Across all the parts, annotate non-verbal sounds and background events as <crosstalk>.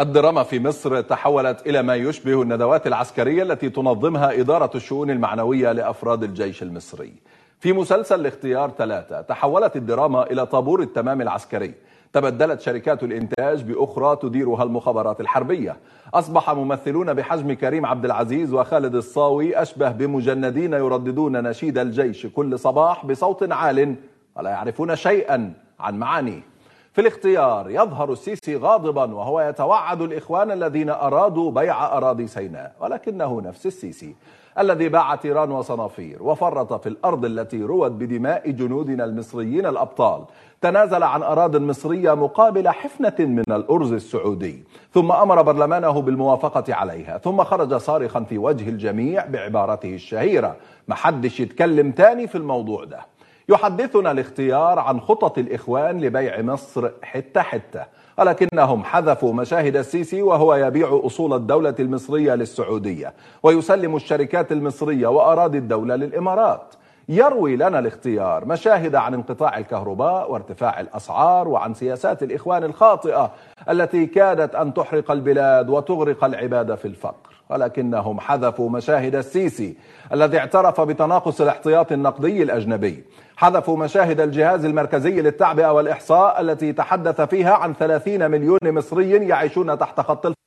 الدراما في مصر تحولت إلى ما يشبه الندوات العسكرية التي تنظمها إدارة الشؤون المعنوية لأفراد الجيش المصري. في مسلسل الاختيار ثلاثة تحولت الدراما إلى طابور التمام العسكري. تبدلت شركات الإنتاج بأخرى تديرها المخابرات الحربية. أصبح ممثلون بحجم كريم عبد العزيز وخالد الصاوي أشبه بمجندين يرددون نشيد الجيش كل صباح بصوت عال ولا يعرفون شيئا عن معانيه. في الاختيار يظهر السيسي غاضبا وهو يتوعد الإخوان الذين أرادوا بيع أراضي سيناء ولكنه نفس السيسي الذي باع تيران وصنافير وفرط في الأرض التي روت بدماء جنودنا المصريين الأبطال. تنازل عن أراض مصرية مقابل حفنة من الأرز السعودي. ثم أمر برلمانه بالموافقة عليها. ثم خرج صارخا في وجه الجميع بعبارته الشهيرة. محدش يتكلم تاني في الموضوع ده. يحدثنا الاختيار عن خطط الإخوان لبيع مصر حتة حتة ولكنهم حذفوا مشاهد السيسي وهو يبيع أصول الدولة المصرية للسعودية ويسلم الشركات المصرية وأراضي الدولة للإمارات. يروي لنا الاختيار مشاهد عن انقطاع الكهرباء وارتفاع الأسعار وعن سياسات الإخوان الخاطئة التي كادت أن تحرق البلاد وتغرق العباد في الفقر. ولكنهم حذفوا مشاهد السيسي الذي اعترف بتناقص الاحتياط النقدي الأجنبي. حذفوا مشاهد الجهاز المركزي للتعبئة والإحصاء التي تحدث فيها عن 30 مليون مصري يعيشون تحت خط الفقر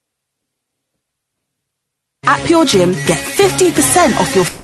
At Pure Gym, get 50% off your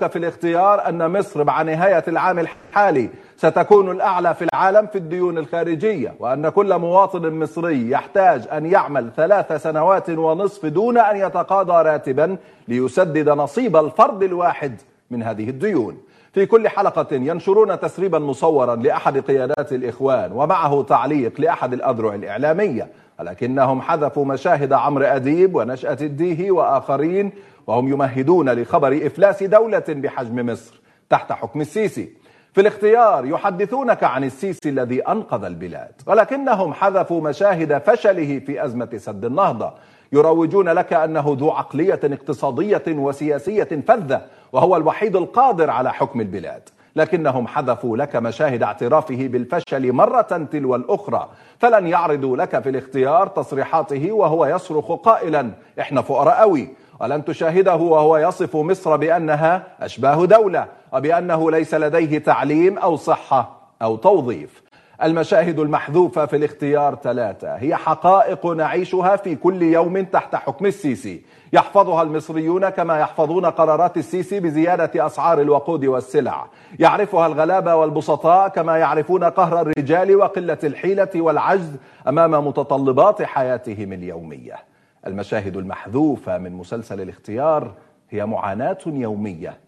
في الاختيار أن مصر مع نهاية العام الحالي ستكون الأعلى في العالم في الديون الخارجية وأن كل مواطن مصري يحتاج أن يعمل ثلاث سنوات ونصف دون أن يتقاضى راتبا ليسدد نصيب الفرد الواحد من هذه الديون. في كل حلقة ينشرون تسريبا مصورا لأحد قيادات الإخوان ومعه تعليق لأحد الأذرع الإعلامية ولكنهم حذفوا مشاهد عمرو أديب ونشأة الديهي وآخرين وهم يمهدون لخبر إفلاس دولة بحجم مصر تحت حكم السيسي. في الاختيار يحدثونك عن السيسي الذي أنقذ البلاد ولكنهم حذفوا مشاهد فشله في أزمة سد النهضة. يروجون لك أنه ذو عقلية اقتصادية وسياسية فذة وهو الوحيد القادر على حكم البلاد. لكنهم حذفوا لك مشاهد اعترافه بالفشل مرة تلو الأخرى. فلن يعرضوا لك في الاختيار تصريحاته وهو يصرخ قائلا إحنا فقراء قوي ولن تشاهده وهو يصف مصر بأنها أشباه دولة وبأنه ليس لديه تعليم أو صحة أو توظيف. المشاهد المحذوفة في الاختيار ثلاثة. هي حقائق نعيشها في كل يوم تحت حكم السيسي. يحفظها المصريون كما يحفظون قرارات السيسي بزيادة أسعار الوقود والسلع. يعرفها الغلابة والبسطاء كما يعرفون قهر الرجال وقلة الحيلة والعجز أمام متطلبات حياتهم اليومية المشاهد المحذوفة من مسلسل الاختيار هي معاناة يومية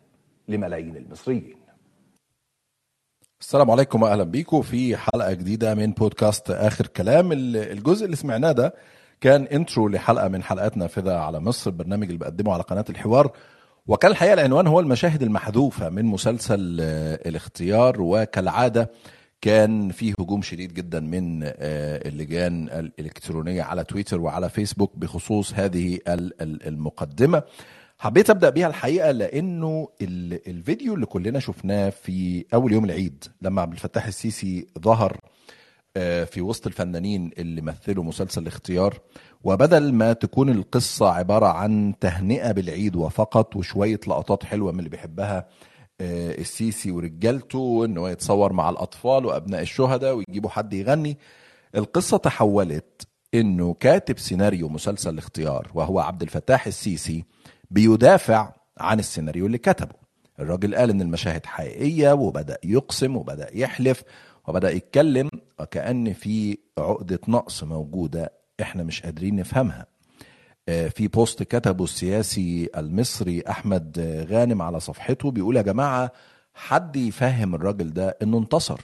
لملايين المصريين. السلام عليكم وأهلا بيكم في حلقة جديدة من بودكاست آخر كلام. الجزء اللي سمعناه ده كان انترو لحلقة من حلقات نافذه على مصر البرنامج اللي بقدمه على قناة الحوار. وكان الحقيقة العنوان هو المشاهد المحذوفة من مسلسل الاختيار وكالعادة كان في هجوم شديد جدا من اللجان الإلكترونية على تويتر وعلى فيسبوك بخصوص هذه المقدمة. حبيت أبدأ بيها الحقيقة لأنه الفيديو اللي كلنا شفناه في أول يوم العيد لما عبد الفتاح السيسي ظهر في وسط الفنانين اللي مثلوا مسلسل الاختيار. وبدل ما تكون القصة عبارة عن تهنئة بالعيد وفقط وشوية لقطات حلوة من اللي بيحبها السيسي ورجالته ان هو يتصور مع الأطفال وأبناء الشهداء ويجيبوا حد يغني. القصة تحولت إنه كاتب سيناريو مسلسل الاختيار وهو عبد الفتاح السيسي بيدافع عن السيناريو اللي كتبه. الراجل قال إن المشاهد حقيقية وبدأ يقسم وبدأ يحلف وبدأ يتكلم وكأن في عقدة نقص موجودة إحنا مش قادرين نفهمها. في بوست كتبه السياسي المصري أحمد غانم على صفحته بيقول يا جماعة حد يفهم الراجل ده إنه انتصر.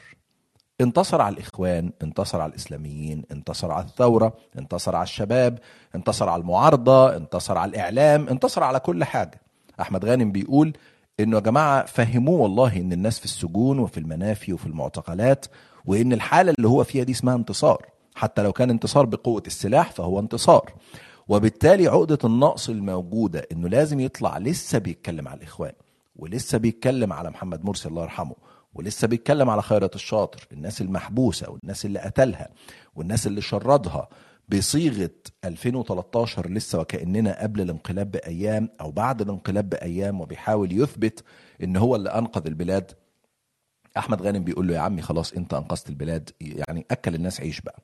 انتصر على الإخوان انتصر على الإسلاميين انتصر على الثورة انتصر على الشباب انتصر على المعارضة انتصر على الإعلام انتصر على كل حاجة. أحمد غانم بيقول إنه يا جماعة فهموه والله إن الناس في السجون وفي المنافي وفي المعتقلات وإن الحالة اللي هو فيها دي اسمها انتصار. حتى لو كان انتصار بقوة السلاح فهو انتصار. وبالتالي عقدة النقص الموجودة إنه لازم يطلع لسه بيتكلم على الإخوان ولسه بيتكلم على محمد مرسي الله يرحمه ولسه بيتكلم على خيرت الشاطر الناس المحبوسة والناس اللي قتلها والناس اللي شردها بصيغة 2013 لسه وكأننا قبل الانقلاب بأيام أو بعد الانقلاب بأيام وبيحاول يثبت إن هو اللي أنقذ البلاد. أحمد غانم بيقول له يا عمي خلاص أنت أنقذت البلاد يعني أكل الناس عيش بقى.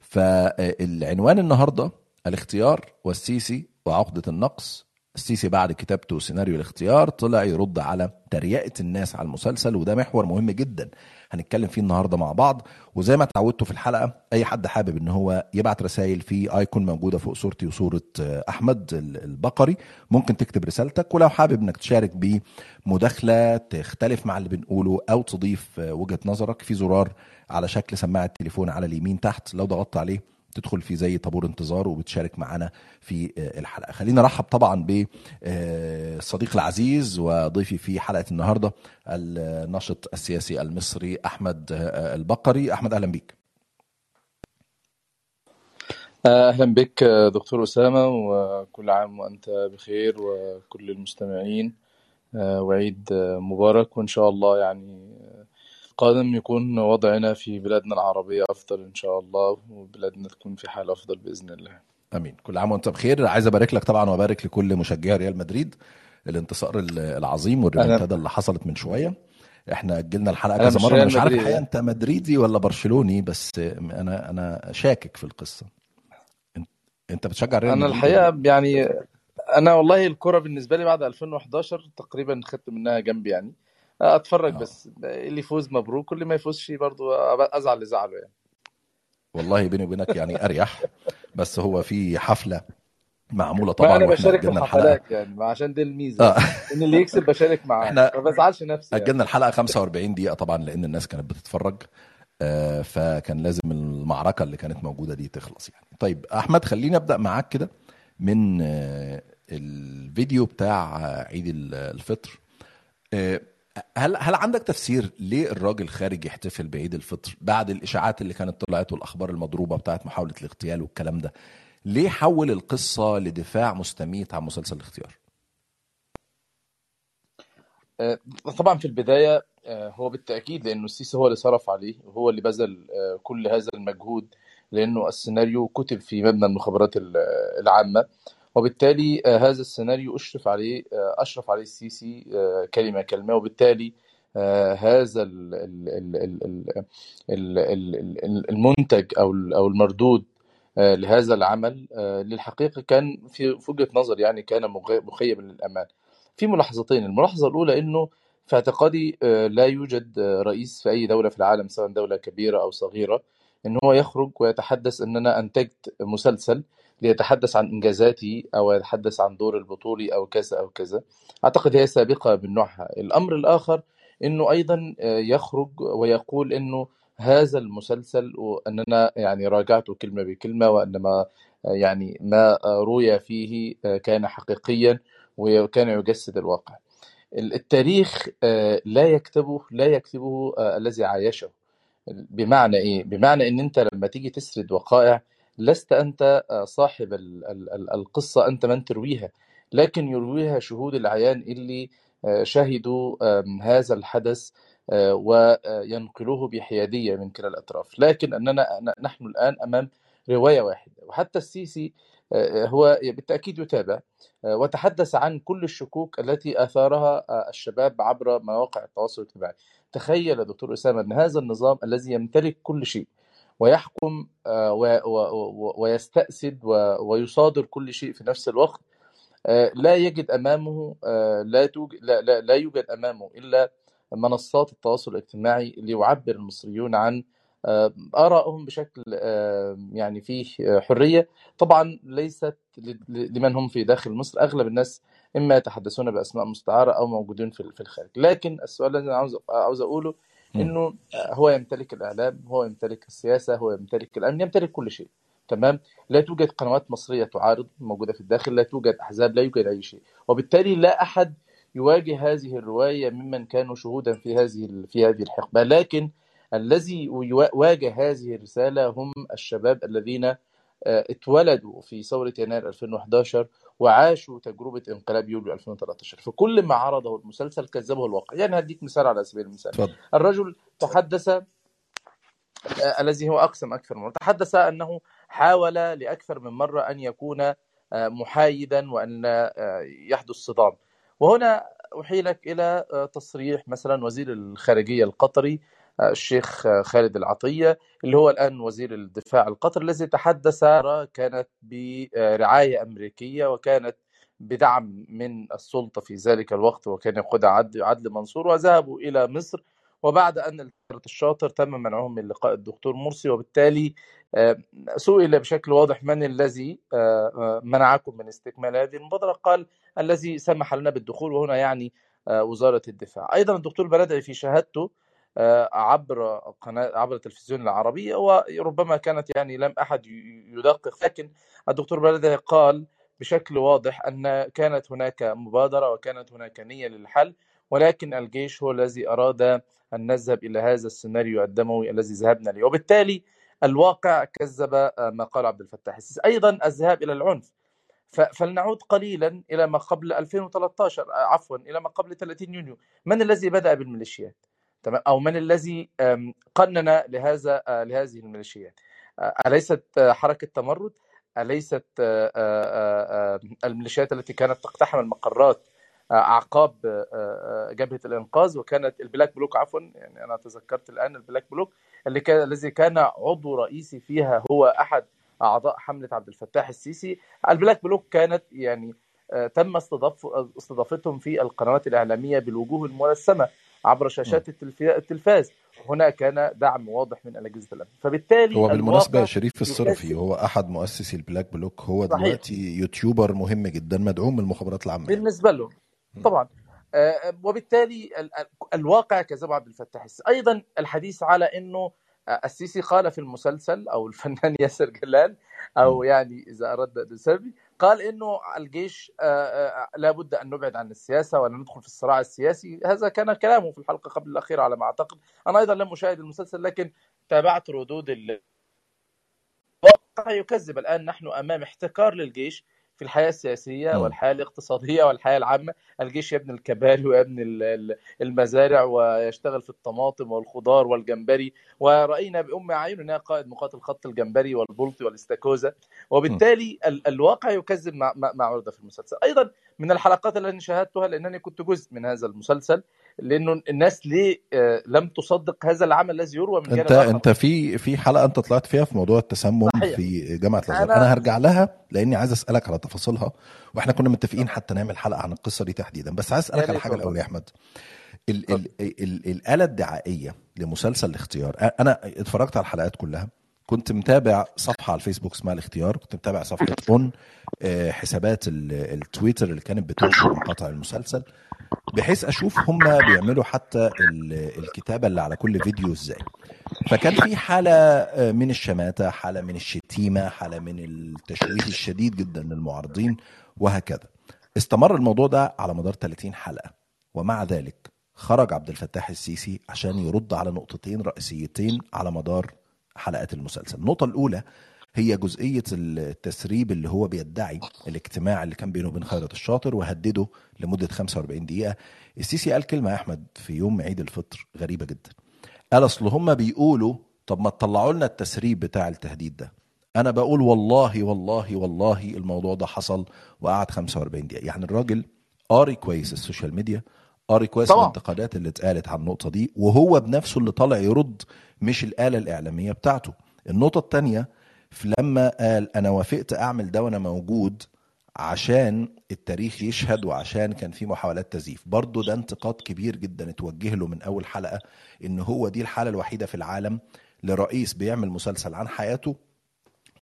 فالعنوان النهاردة الاختيار والسيسي وعقدة النقص. السيسي بعد كتابته سيناريو الاختيار طلع يرد على تريقة الناس على المسلسل وده محور مهم جدا. هنتكلم فيه النهارده مع بعض. وزي ما اتعودتوا في الحلقة أي حد حابب إن هو يبعت رسائل في آيكون موجودة فوق صورتي وصورة أحمد البقري ممكن تكتب رسالتك. ولو حابب إنك تشارك بمداخلة تختلف مع اللي بنقوله أو تضيف وجهة نظرك في زرار على شكل سماعة تليفون على اليمين تحت لو ضغطت عليه تدخل في زي طابور انتظار وبتشارك معنا في الحلقة. خلينا نرحب طبعا بالصديق العزيز وضيفي في حلقة النهارده الناشط السياسي المصري أحمد البقري. أحمد أهلا بيك. أهلا بك دكتور أسامة وكل عام وأنت بخير وكل المستمعين وعيد مبارك. وإن شاء الله يعني قادم يكون وضعنا في بلادنا العربية أفضل إن شاء الله وبلادنا تكون في حال أفضل بإذن الله. آمين. كل عام وأنت بخير. عايز أبارك لك طبعا وأبارك لكل مشجعي ريال مدريد الانتصار العظيم والريمونتادا اللي حصلت من شوية. إحنا أجلنا الحلقة كذا مره مش عارف الحقيقة. أنت مدريدي ولا برشلوني بس أنا أنا شاكك في القصة. أنت بتشجع ريال ولا الحقيقة يعني أنا والله الكرة بالنسبة لي بعد 2011 تقريبا خدت منها جنب يعني. أتفرج آه. بس اللي يفوز مبروك واللي ما يفوزش برضو أزعل لزعله يعني. والله بيني وبينك يعني أريح بس هو في حفلة معمولة طبعا وإحنا بشارك في الحفلات يعني عشان دي الميزة. آه. إن اللي يكسب بشارك معاه إحنا ما بزعلش نفسي يعني. أجلنا الحلقة 45 دقيقة طبعا لأن الناس كانت بتتفرج آه، فكان لازم المعركة اللي كانت موجودة دي تخلص يعني. طيب أحمد خليني أبدأ معاك كده من آه، الفيديو بتاع آه، عيد ال- الفطر. آه، هل هل عندك تفسير ليه الراجل خارج يحتفل بعيد الفطر بعد الإشاعات اللي كانت طلعت والأخبار المضروبة بتاعت محاولة الاغتيال والكلام ده؟ ليه حول القصة لدفاع مستميت عن مسلسل الاختيار؟ آه، طبعا في البداية آه، هو بالتأكيد لأنه السيسي هو اللي صرف عليه وهو اللي بذل آه، كل هذا المجهود لأنه السيناريو كتب في مبنى المخابرات ال- العامة. وبالتالي آه، هذا السيناريو أشرف عليه آه، أشرف عليه السيسي آه، كلمة كلمة وبالتالي هذا المنتج أو أو المردود لهذا العمل للحقيقة كان في وجهة نظر يعني كان مخيبا للأمان. في ملاحظتين الملاحظة الأولى إنه في اعتقادي لا يوجد رئيس في أي دولة في العالم سواء دولة كبيرة أو صغيرة إن هو يخرج ويتحدث ان أنا أنتجت مسلسل ليتحدث عن إنجازاتي أو يتحدث عن دور البطولي أو كذا أو كذا. أعتقد هي سابقة من نوعها. الأمر الآخر أنه أيضا آه، يخرج ويقول أنه هذا المسلسل وأننا يعني راجعته كلمة بكلمة وأن ما يعني ما روي فيه آه، كان حقيقيا وكان يجسد الواقع. التاريخ آه، لا يكتبه لا يكتبه آه، الذي عايشه. بمعنى إيه؟ بمعنى إن أنت لما تيجي تسرد وقائع لست أنت آه، صاحب ال- ال- ال- القصة أنت من ترويها لكن يرويها شهود العيان اللي آه، شهدوا هذا الحدث آه، وينقلوه بحيادية من كلا الأطراف. لكن أننا نحن الآن أمام رواية واحدة وحتى السيسي هو بالتأكيد يتابع وتحدث عن كل الشكوك التي آثارها آه، الشباب عبر مواقع التواصل الاجتماعي. تخيل دكتور أسامة أن هذا النظام الذي يمتلك كل شيء ويحكم آه، ويستأسد ويصادر كل شيء في نفس الوقت. آه، لا يجد أمامه آه، لا توجد لا, لا, لا يوجد أمامه إلا منصات التواصل الاجتماعي ليعبر المصريون عن آرائهم بشكل يعني فيه حرية. طبعا ليست لمن هم في داخل مصر أغلب الناس إما يتحدثون بأسماء مستعارة أو موجودين في الخارج. لكن السؤال الذي أنا عاوز عاوز أقوله إنه آه، هو يمتلك الإعلام هو يمتلك السياسة هو يمتلك الأمن يمتلك كل شيء. تمام؟ لا توجد قنوات مصرية تعارض موجودة في الداخل لا توجد أحزاب لا يوجد أي شيء. وبالتالي لا أحد يواجه هذه الرواية ممن كانوا شهودا في هذه في هذه الحقبة. لكن الذي واجه هذه الرسالة هم الشباب الذين آه، اتولدوا في ثورة يناير 2011 وعاشوا تجربة انقلاب يوليو 2013 فكل ما عرضه المسلسل كذبه الواقع. يعني هديك مثال على سبيل المثال. اتفضل الرجل تحدث آه، الذي هو أقسم أكثر مرة. تحدث أنه حاول لأكثر من مرة أن يكون آه، محايدا وأن آه، يحدث صدام. وهنا أحيلك إلى آه، تصريح مثلا وزير الخارجية القطري الشيخ خالد العطية اللي هو الآن وزير الدفاع القطري الذي تحدث كانت برعاية أمريكية وكانت بدعم من السلطة في ذلك الوقت وكان يقودها عدل منصور وذهبوا إلى مصر. وبعد أن الشاطر تم منعهم من لقاء الدكتور مرسي وبالتالي آه، سئل بشكل واضح من الذي آه، آه، منعكم من استكمال هذه المبادرة؟ قال الذي سمح لنا بالدخول وهنا يعني وزارة الدفاع. أيضا الدكتور بلدعي في شهادته عبر قناة عبر التلفزيون العربي وربما كانت يعني لم أحد ي- يدقق. لكن الدكتور بلدعي قال بشكل واضح أن كانت هناك مبادرة وكانت هناك نية للحل ولكن الجيش هو الذي أراد أن نذهب إلى هذا السيناريو الدموي الذي ذهبنا إليه. وبالتالي الواقع كذب آه، ما قال عبد الفتاح السيسي. أيضا الذهاب إلى العنف. فلنعود قليلا إلى ما قبل 2013 آه، عفوا إلى ما قبل 30 يونيو. من الذي بدأ بالميليشيات؟ تمام؟ أو من الذي قنن لهذا آه، لهذه الميليشيات. آه، أليست آه، حركة تمرد؟ آه، الميليشيات التي كانت تقتحم المقرات أعقاب آه، جبهة الإنقاذ؟ وكانت ال Black Bloc عفوا يعني أنا تذكرت الآن ال Black Bloc اللي كان الذي كان عضو رئيسي فيها هو أحد أعضاء حملة عبد الفتاح السيسي. ال Black Bloc كانت يعني تم استضاف استضافتهم في القنوات الإعلامية بالوجوه المرسمة. عبر شاشات التلفاز. هنا كان دعم واضح من أجهزة الأمن. فبالتالي هو بالمناسبة الواقع شريف الصرفي هو أحد مؤسسي ال Black Bloc هو صحيح. دلوقتي YouTuber مهم جدا مدعوم من المخابرات العامة. يعني بالنسبة له. طبعا. آه، وبالتالي ال- ال- الواقع كذب عبد الفتاح. أيضا الحديث على إنه آه، السيسي قال في المسلسل أو الفنان <laughs> ياسر جلال. أو يعني إذا اردنا نسمي قال إنه الجيش آه، آه، لابد أن نبعد عن السياسة ولا ندخل في الصراع السياسي. هذا كان كلامه في الحلقة قبل الأخيرة على ما أعتقد. أنا أيضا لم أشاهد المسلسل لكن تابعت ردود ال- يكذب الآن. نحن أمام احتكار للجيش. في الحياة السياسية م. والحياة الاقتصادية والحياة العامة الجيش يبني الكباري ويبني ال- ال- المزارع ويشتغل في الطماطم والخضار والجمبري ورأينا بأم أعيننا قائد مقاتل خط الجمبري والبلطي والاستاكوزا. وبالتالي ال- الواقع يكذب ما ما ما عرض في المسلسل أيضا من الحلقات التي شاهدتها لأنني كنت جزء من هذا المسلسل لأنه الناس ليه آه، لم تصدق هذا العمل الذي يروى من أنت جانب أنت في في حلقة أنت طلعت فيها في موضوع التسمم صحيح. في جامعة الأزهر. أنا أنا هرجع لها لأني عايز أسألك على تفاصيلها وإحنا كنا متفقين حتى نعمل حلقة عن القصة دي تحديدا. بس عايز أسألك على حاجة الأول يا أحمد. ال ال ال الآلة الدعائية لمسلسل الاختيار أنا اتفرجت على الحلقات كلها. كنت متابع صفحة على الفيسبوك اسمها الاختيار كنت متابع صفحة on آه، حسابات ال- التويتر اللي كانت بتنشر مقاطع المسلسل بحيث أشوف هم بيعملوا حتى ال- الكتابة اللي على كل فيديو إزاي. فكان في حالة آه، من الشماتة حالة من الشتيمة حالة من التشويه الشديد جدا للمعارضين وهكذا. استمر الموضوع ده على مدار 30 حلقة ومع ذلك خرج عبد الفتاح السيسي عشان يرد على نقطتين رئيسيتين على مدار حلقات المسلسل. النقطة الأولى هي جزئية التسريب اللي هو بيدعي الاجتماع اللي كان بينه وبين خيرت الشاطر وهدده لمدة 45 دقيقة. السيسي قال كلمة يا أحمد في يوم عيد الفطر غريبة جدا. قال أصل هم بيقولوا طب ما تطلعوا لنا التسريب بتاع التهديد ده. أنا بقول والله والله والله الموضوع ده حصل وقعد 45 دقيقة. يعني الراجل قاري كويس السوشيال ميديا قاري كويس طبعا. الانتقادات اللي اتقالت عن النقطة دي وهو بنفسه اللي طالع يرد مش الآلة الإعلامية بتاعته. النقطة التانية في لما قال أنا وافقت أعمل ده وأنا موجود عشان التاريخ يشهد وعشان كان في محاولات تزييف. برضه ده انتقاد كبير جدا اتوجه له من أول حلقة إن هو دي الحالة الوحيدة في العالم لرئيس بيعمل مسلسل عن حياته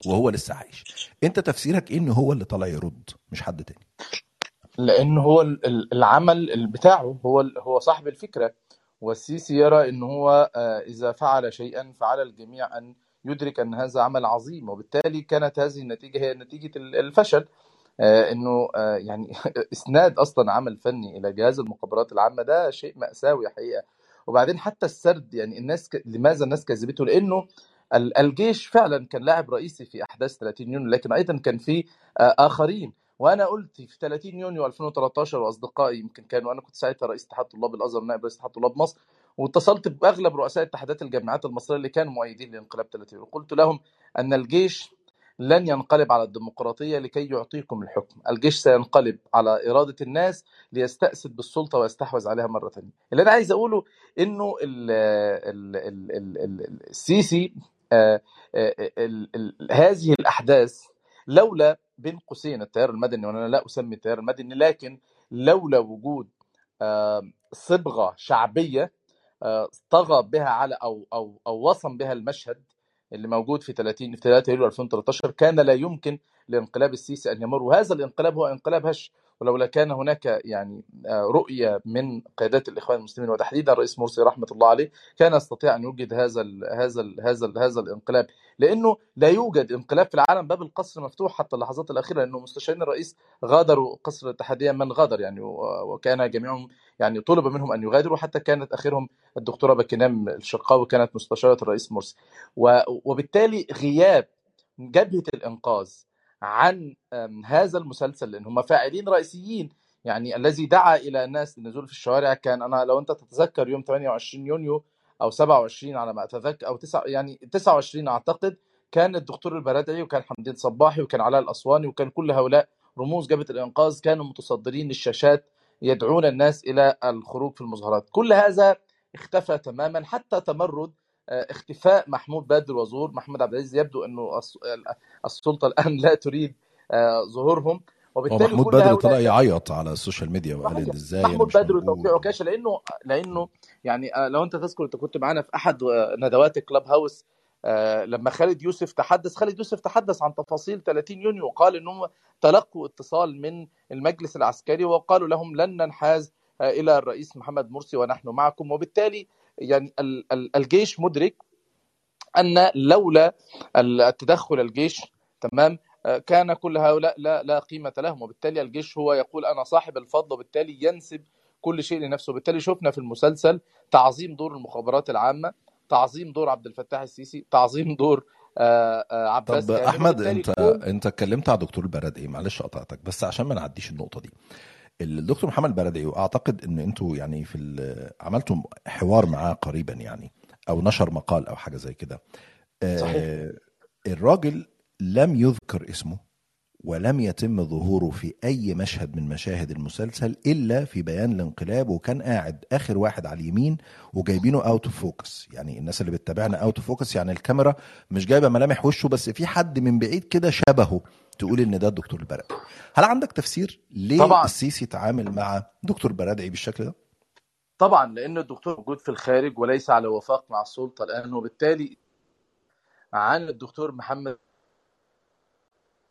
وهو لسه عايش. أنت تفسيرك إيه إن هو اللي طالع يرد مش حد تاني؟ لأن هو ال- ال- العمل ال- بتاعه هو هو صاحب الفكرة. والسيسي يرى إن هو آه، إذا فعل شيئا فعلى الجميع أن يدرك أن هذا عمل عظيم. وبالتالي كانت هذه النتيجة هي نتيجة ال- الفشل. آه، إنه آه، يعني <laughs> إسناد أصلا عمل فني إلى جهاز المخابرات العامة ده شيء مأساوي حقيقة. وبعدين حتى السرد يعني الناس ك... لماذا الناس كذبته؟ لأنه ال- الجيش فعلا كان لاعب رئيسي في أحداث 30 يونيو لكن أيضا كان في آخرين. وأنا قلت في 30 يونيو 2013 وأصدقائي يمكن كانوا أنا كنت ساعتها رئيس اتحاد طلاب الأزهر نائب رئيس اتحاد طلاب مصر واتصلت بأغلب رؤساء اتحادات الجامعات المصرية اللي كانوا مؤيدين لانقلاب 30 يونيو قلت لهم أن الجيش لن ينقلب على الديمقراطية لكي يعطيكم الحكم، الجيش سينقلب على إرادة الناس ليستأسد بالسلطة ويستحوذ عليها مرة ثانية. اللي أنا عايز أقوله إنه ال ال ال ال ال السيسي ال- ال- هذه الأحداث لولا بين قوسين التيار المدني وأنا لا أسمي التيار المدني لكن لولا وجود صبغة شعبية آه، طغى بها على أو أو أو وصم بها المشهد اللي موجود في 30 في 3 يوليو 2013 كان لا يمكن لانقلاب السيسي أن يمر. وهذا الانقلاب هو انقلاب هش. ولولا كان هناك يعني آه، رؤية من قيادات الإخوان المسلمين وتحديدا الرئيس مرسي رحمة الله عليه كان يستطيع أن يوجد هذا ال هذا ال هذا ال هذا الانقلاب. لأنه لا يوجد انقلاب في العالم باب القصر مفتوح حتى اللحظات الأخيرة لأنه مستشارين الرئيس غادروا قصر الاتحادية من غادر يعني وكان جميعهم يعني طلب منهم أن يغادروا حتى كانت اخرهم الدكتورة بكنام الشرقاوي كانت مستشارة الرئيس مرسي. وبالتالي غياب جبهة الإنقاذ عن هذا المسلسل لأن هم فاعلين رئيسيين. يعني الذي دعا إلى الناس للنزول في الشوارع كان أنا لو أنت تتذكر يوم 28 يونيو أو 27 على ما اتذكر أو 9 يعني 29 أعتقد كان الدكتور البرادعي وكان حمدين صباحي وكان علاء الأسواني وكان كل هؤلاء رموز جبهة الإنقاذ كانوا متصدرين للشاشات يدعون الناس إلى الخروج في المظاهرات. كل هذا اختفى تماما حتى تمرد اختفاء محمود بدر وظهور محمد عبد العزيز يبدو إنه الس- السلطة الآن لا تريد آه، ظهورهم. هو وبالتالي محمود بدر طلع يعيط على ال social media وقال ان إزاي؟ محمود بدر موجود. عكاشه لأنه لأنه يعني آه، لو أنت تذكر انت كنت معانا في أحد آه، ندوات Clubhouse لما خالد يوسف تحدث خالد يوسف تحدث عن تفاصيل 30 يونيو وقال انهم تلقوا اتصال من المجلس العسكري وقالوا لهم لن ننحاز إلى الرئيس محمد مرسي ونحن معكم. وبالتالي يعني ال- ال- الجيش مدرك أن لولا التدخل الجيش تمام آه، كان كل هؤلاء لا لا قيمة لهم. وبالتالي الجيش هو يقول أنا صاحب الفضل وبالتالي ينسب كل شيء لنفسه. وبالتالي شفنا في المسلسل تعظيم دور المخابرات العامة تعظيم دور عبد الفتاح السيسي تعظيم دور آه، آه، عباس طب كامل أحمد أنت أنت اتكلمت على دكتور البرادعي معلش قطعتك بس عشان ما نعديش النقطة دي. الدكتور محمد البرادعي وأعتقد إن أنتوا يعني في عملتوا حوار معاه قريبا يعني أو نشر مقال أو حاجة زي كده. صحيح. آه، الراجل لم يذكر اسمه ولم يتم ظهوره في أي مشهد من مشاهد المسلسل إلا في بيان الانقلاب وكان قاعد آخر واحد على اليمين وجايبينه out of focus يعني الناس اللي بتتابعنا out of focus يعني الكاميرا مش جايبة ملامح وشه بس في حد من بعيد كده شبهه. تقول إن ده الدكتور البرادعي هل عندك تفسير ليه طبعا. السيسي تعامل مع دكتور برادعي بالشكل ده؟ طبعا لأن الدكتور موجود في الخارج وليس على وفاق مع السلطة الآن وبالتالي عن الدكتور محمد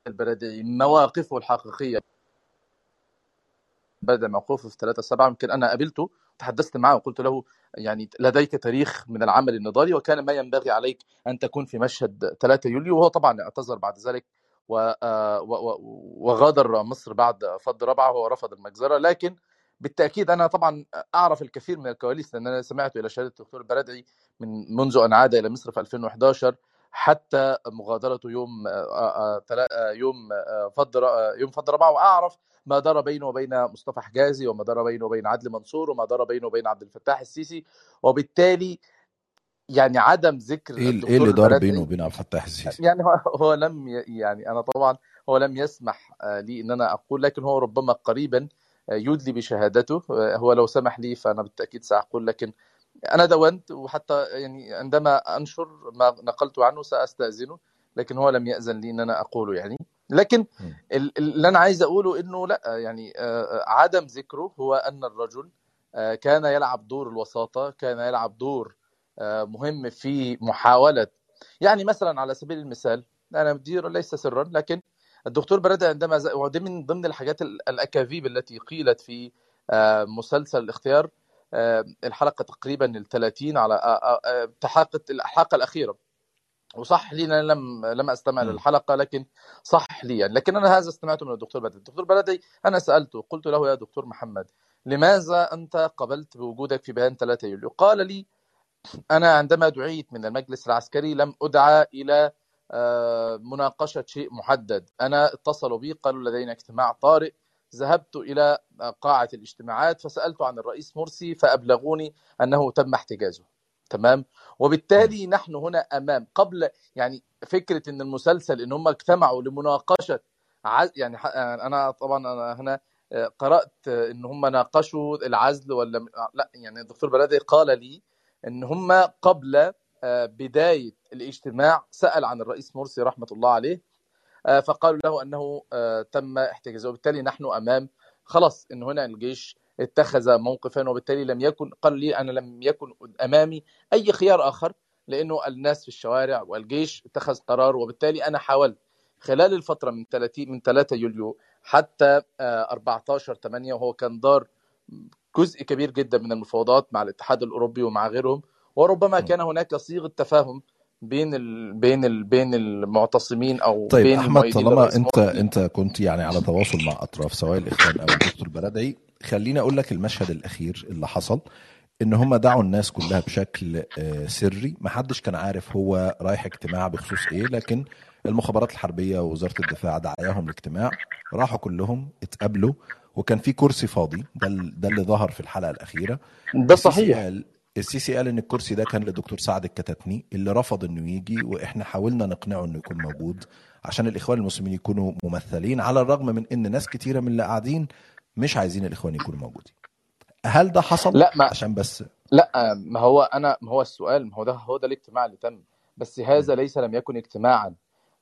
البرادعي مواقفه الحقيقية. بدا موقفه في 3 7 يمكن أنا قابلته تحدثت معه وقلت له يعني لديك تاريخ من العمل النضالي وكان ما ينبغي عليك أن تكون في مشهد 3 يوليو وهو طبعا اعتذر بعد ذلك وغادر مصر بعد فض ربعه رفض المجزرة. لكن بالتأكيد أنا طبعا أعرف الكثير من الكواليس لأن أنا سمعت إلى شهادة الدكتور البرادعي من منذ أن عاد إلى مصر في 2011 حتى مغادرته يوم آه، آه، آه، يوم آه، فض آه، يوم فض ربعه. وأعرف ما دار بينه وبين مصطفى حجازي وما دار بينه وبين عدلي منصور وما دار بينه وبين عبد الفتاح السيسي. وبالتالي يعني عدم ذكر إيه إيه اللي دار بينه وبين عبد الفتاح السيسي <laughs> يعني هو هو لم يعني أنا طبعا هو لم يسمح آه، لي إن أنا أقول لكن هو ربما قريبا آه، يدلي بشهادته آه، هو لو سمح لي فأنا بالتأكيد سأقول لكن أنا دونت وحتى يعني عندما أنشر ما نقلت عنه سأستأذنه لكن هو لم يأذن لي إن أنا أقوله يعني. لكن اللي أنا عايز أقوله إنه لأ يعني عدم ذكره هو أن الرجل كان يلعب دور الوساطة كان يلعب دور مهم في محاولة. يعني مثلا على سبيل المثال أنا دي ليس سرا لكن الدكتور برادة عندما ز... ودي من ضمن الحاجات ال- الأكاذيب التي قيلت في آه، مسلسل الاختيار آه، الحلقة تقريبا ال 30 على آه، آه، آه، تحقق الحلقة الأخيرة. وصح لي أنا لم لم أستمع. للحلقة لكن صح لي. يعني لكن أنا هذا استمعته من الدكتور بدري الدكتور بدري أنا سألته قلت له يا دكتور محمد لماذا أنت قبلت بوجودك في بيان 3 يوليو؟ قال لي أنا عندما دعيت من المجلس العسكري لم أدعى إلى آه، مناقشة شيء محدد. أنا اتصلوا بي قالوا لدينا اجتماع طارئ. ذهبت إلى قاعة الاجتماعات فسألت عن الرئيس مرسي فأبلغوني أنه تم احتجازه. تمام؟ وبالتالي نحن هنا أمام قبل يعني فكرة أن المسلسل أن هم اجتمعوا لمناقشة يعني أنا طبعا أنا هنا آه، قرأت أن هم ناقشوا العزل ولا لا يعني الدكتور بلدي قال لي أن هم قبل آه، بداية الاجتماع سأل عن الرئيس مرسي رحمة الله عليه آه، فقالوا له أنه آه، تم احتجازه. وبالتالي نحن أمام خلاص أن هنا الجيش اتخذ موقفا وبالتالي لم يكن قال لي أنا لم يكن أمامي أي خيار آخر لأنه الناس في الشوارع والجيش اتخذ قرار وبالتالي أنا حاولت خلال الفترة من 30 من 3 يوليو حتى آه، 14 8 وهو كان دار جزء كبير جدا من المفاوضات مع الاتحاد الأوروبي ومع غيرهم وربما. كان هناك صيغة تفاهم بين ال... بين ال... بين المعتصمين أو طيب بين أحمد طالما أنت أنت كنت يعني على تواصل مع أطراف سواء الإخوان أو الدكتور بلدعي خليني أقول لك المشهد الأخير اللي حصل إن هم دعوا الناس كلها بشكل آه، سري ما حدش كان عارف هو رايح اجتماع بخصوص إيه لكن المخابرات الحربية ووزارة الدفاع دعاهم لاجتماع راحوا كلهم اتقابلوا وكان في كرسي فاضي. ده ده اللي ظهر في الحلقة الأخيرة. ده السيسي صحيح. قال السيسي قال إن الكرسي ده كان للدكتور سعد الكتاتني اللي رفض إنه يجي وإحنا حاولنا نقنعه إنه يكون موجود عشان الإخوان المسلمين يكونوا ممثلين على الرغم من إن ناس كتيرة من اللي قاعدين مش عايزين الإخوان يكونوا موجودين. هل ده حصل؟ لا ما عشان بس لا ما هو أنا ما هو السؤال ما هو ده هو ده الاجتماع اللي تم. بس هذا ليس لم يكن اجتماعا.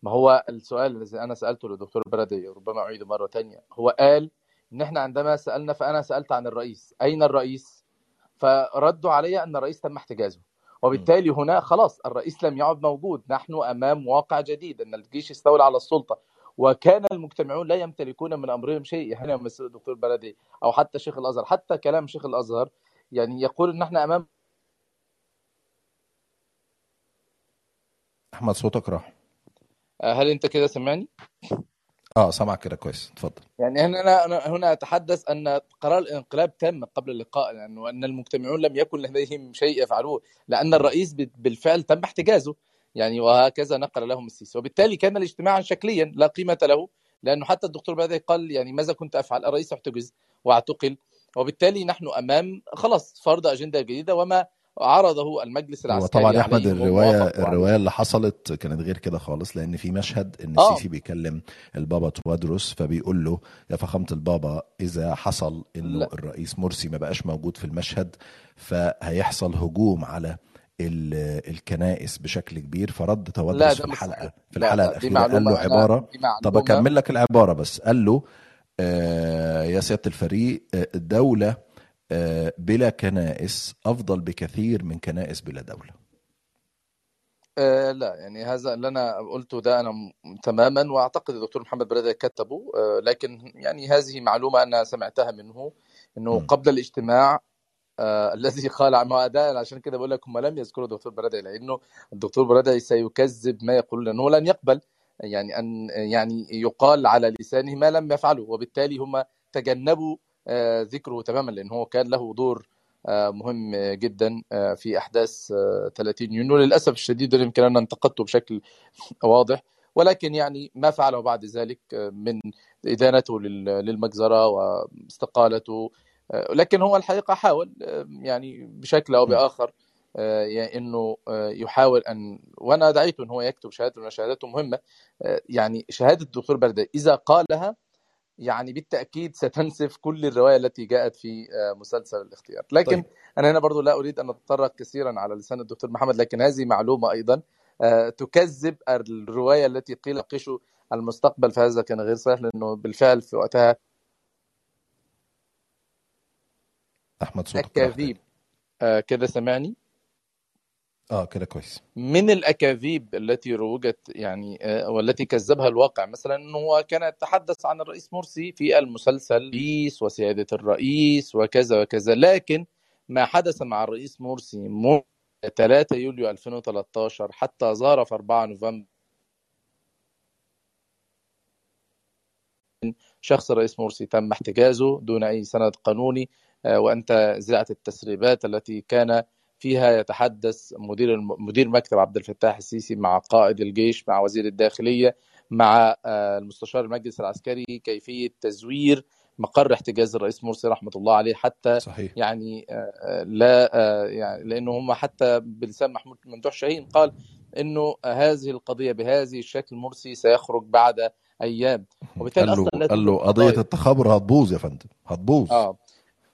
ما هو السؤال الذي أنا سألته للدكتور بردي ربما أعيده مرة تانية. هو قال إن إحنا عندما سألنا فأنا سألت عن الرئيس. أين الرئيس؟ فردوا علي أن الرئيس تم احتجازه. وبالتالي هنا خلاص الرئيس لم يعد موجود. نحن أمام واقع جديد إن الجيش استولى على السلطة. وكان المجتمعون لا يمتلكون من أمرهم شيء. هنا مثل الدكتور بلدي أو حتى شيخ الأزهر حتى كلام شيخ الأزهر يعني يقول إن إحنا أمام أحمد صوتك راح. هل أنت كده سمعني؟ آه سامعك كده كويس. اتفضل يعني هنا أنا هنا أتحدث أن قرار الانقلاب تم قبل اللقاء لأنه أن المجتمعون لم يكن لديهم شيء يفعلوه لأن الرئيس بالفعل تم احتجازه. يعني وهكذا نقل لهم السيسي. وبالتالي كان الاجتماع شكليا لا قيمة له لأنه حتى الدكتور بدأ قال يعني ماذا كنت أفعل؟ الرئيس احتجز واعتقل. وبالتالي نحن أمام خلاص فرض أجندة جديدة وما عرضه المجلس العسكري طبعا يا أحمد الروايه. الرواية اللي حصلت كانت غير كده خالص لأن في مشهد إن آه. السيسي بيكلم البابا توادرس فبيقول له يا فخامة البابا إذا حصل إنه. الرئيس مرسي ما بقاش موجود في المشهد فهيحصل هجوم على ال- الكنائس بشكل كبير فرد ده في الحلقة. في الحلقة الأخيرة قال له عباره طب أكمل لك العبارة بس قال له آه يا سيادة الفريق آه، الدولة بلا كنائس أفضل بكثير من كنائس بلا دولة آه لا يعني هذا اللي أنا قلته ده أنا تماما وأعتقد الدكتور محمد برادة كتبه آه لكن يعني هذه معلومة أنا سمعتها منه إنه م. قبل الاجتماع آه <laughs> الذي قال عنه ده عشان كده بقول لك هم لم يذكروا الدكتور برادة لأنه الدكتور برادة سيكذب ما يقول لأنه لن يقبل يعني أن يعني يقال على لسانه ما لم يفعله وبالتالي هم تجنبوا آه ذكره تماما لأن هو كان له دور آه، مهم جدا آه، في أحداث آه، 30 يونيو. للأسف الشديد يمكن أن انتقدته بشكل واضح. ولكن يعني ما فعله بعد ذلك آه، من إدانته لل- للمجزرة واستقالته. آه، لكن هو الحقيقة حاول آه، يعني بشكل أو. بآخر آه، يعني إنه آه، يحاول أن وأنا دعيته إن هو يكتب شهادة من شهاداته مهمه آه، يعني شهادة الدكتور بردة إذا قالها يعني بالتأكيد ستنسف كل الرواية التي جاءت في آه، مسلسل الاختيار. لكن طيب. أنا هنا برضو لا أريد أن أتطرق كثيرا على لسان الدكتور محمد لكن هذه معلومة أيضا آه، تكذب الرواية التي قيل قشوا المستقبل فهذا كان غير صحيح لأنه بالفعل في وقتها أحمد صوتك آه، كده سمعني آه كده كويس. من الأكاذيب التي روجت يعني آه، والتي كذبها الواقع مثلا انه هو كان يتحدث عن الرئيس مرسي في المسلسل رئيس وسيادة الرئيس وكذا وكذا. لكن ما حدث مع الرئيس مرسي منذ 3 يوليو 2013 حتى ظهر في 4 نوفمبر شخص الرئيس مرسي تم احتجازه دون أي سند قانوني آه، وأنت زرعت التسريبات التي كان فيها يتحدث مدير مدير مكتب عبد الفتاح السيسي مع قائد الجيش مع وزير الداخلية مع آه، المستشار المجلس العسكري كيفية تزوير مقر احتجاز الرئيس مرسي رحمة الله عليه حتى صحيح. يعني آه، لا آه، يعني لأنه هم حتى بلسان محمود ممدوح شاهين قال إنه هذه القضية بهذه الشكل مرسي سيخرج بعد أيام. وبالتالي قال له لا قال له قضية قضايا التخابر هتبوظ يا فندم هتبوظ. آه.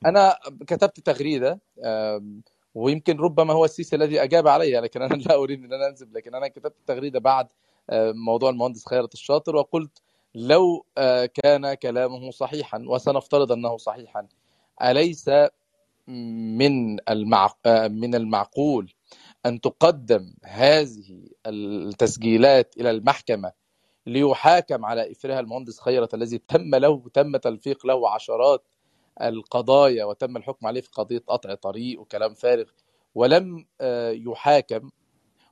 أنا كتبت تغريدة ويمكن ربما هو السيسي الذي أجاب علي لكن أنا <laughs> لا أريد إن أنا أنسب لكن أنا كتبت تغريده بعد آه، موضوع المهندس خيرت الشاطر وقلت لو آه، كان كلامه صحيحا وسنفترض أنه صحيحا أليس من. آه، من المعقول أن تقدم هذه التسجيلات إلى المحكمة ليحاكم على اثرها المهندس خيرت الذي تم له تم تلفيق له عشرات القضايا وتم الحكم عليه في قضية قطع طريق وكلام فارغ ولم آه، يحاكم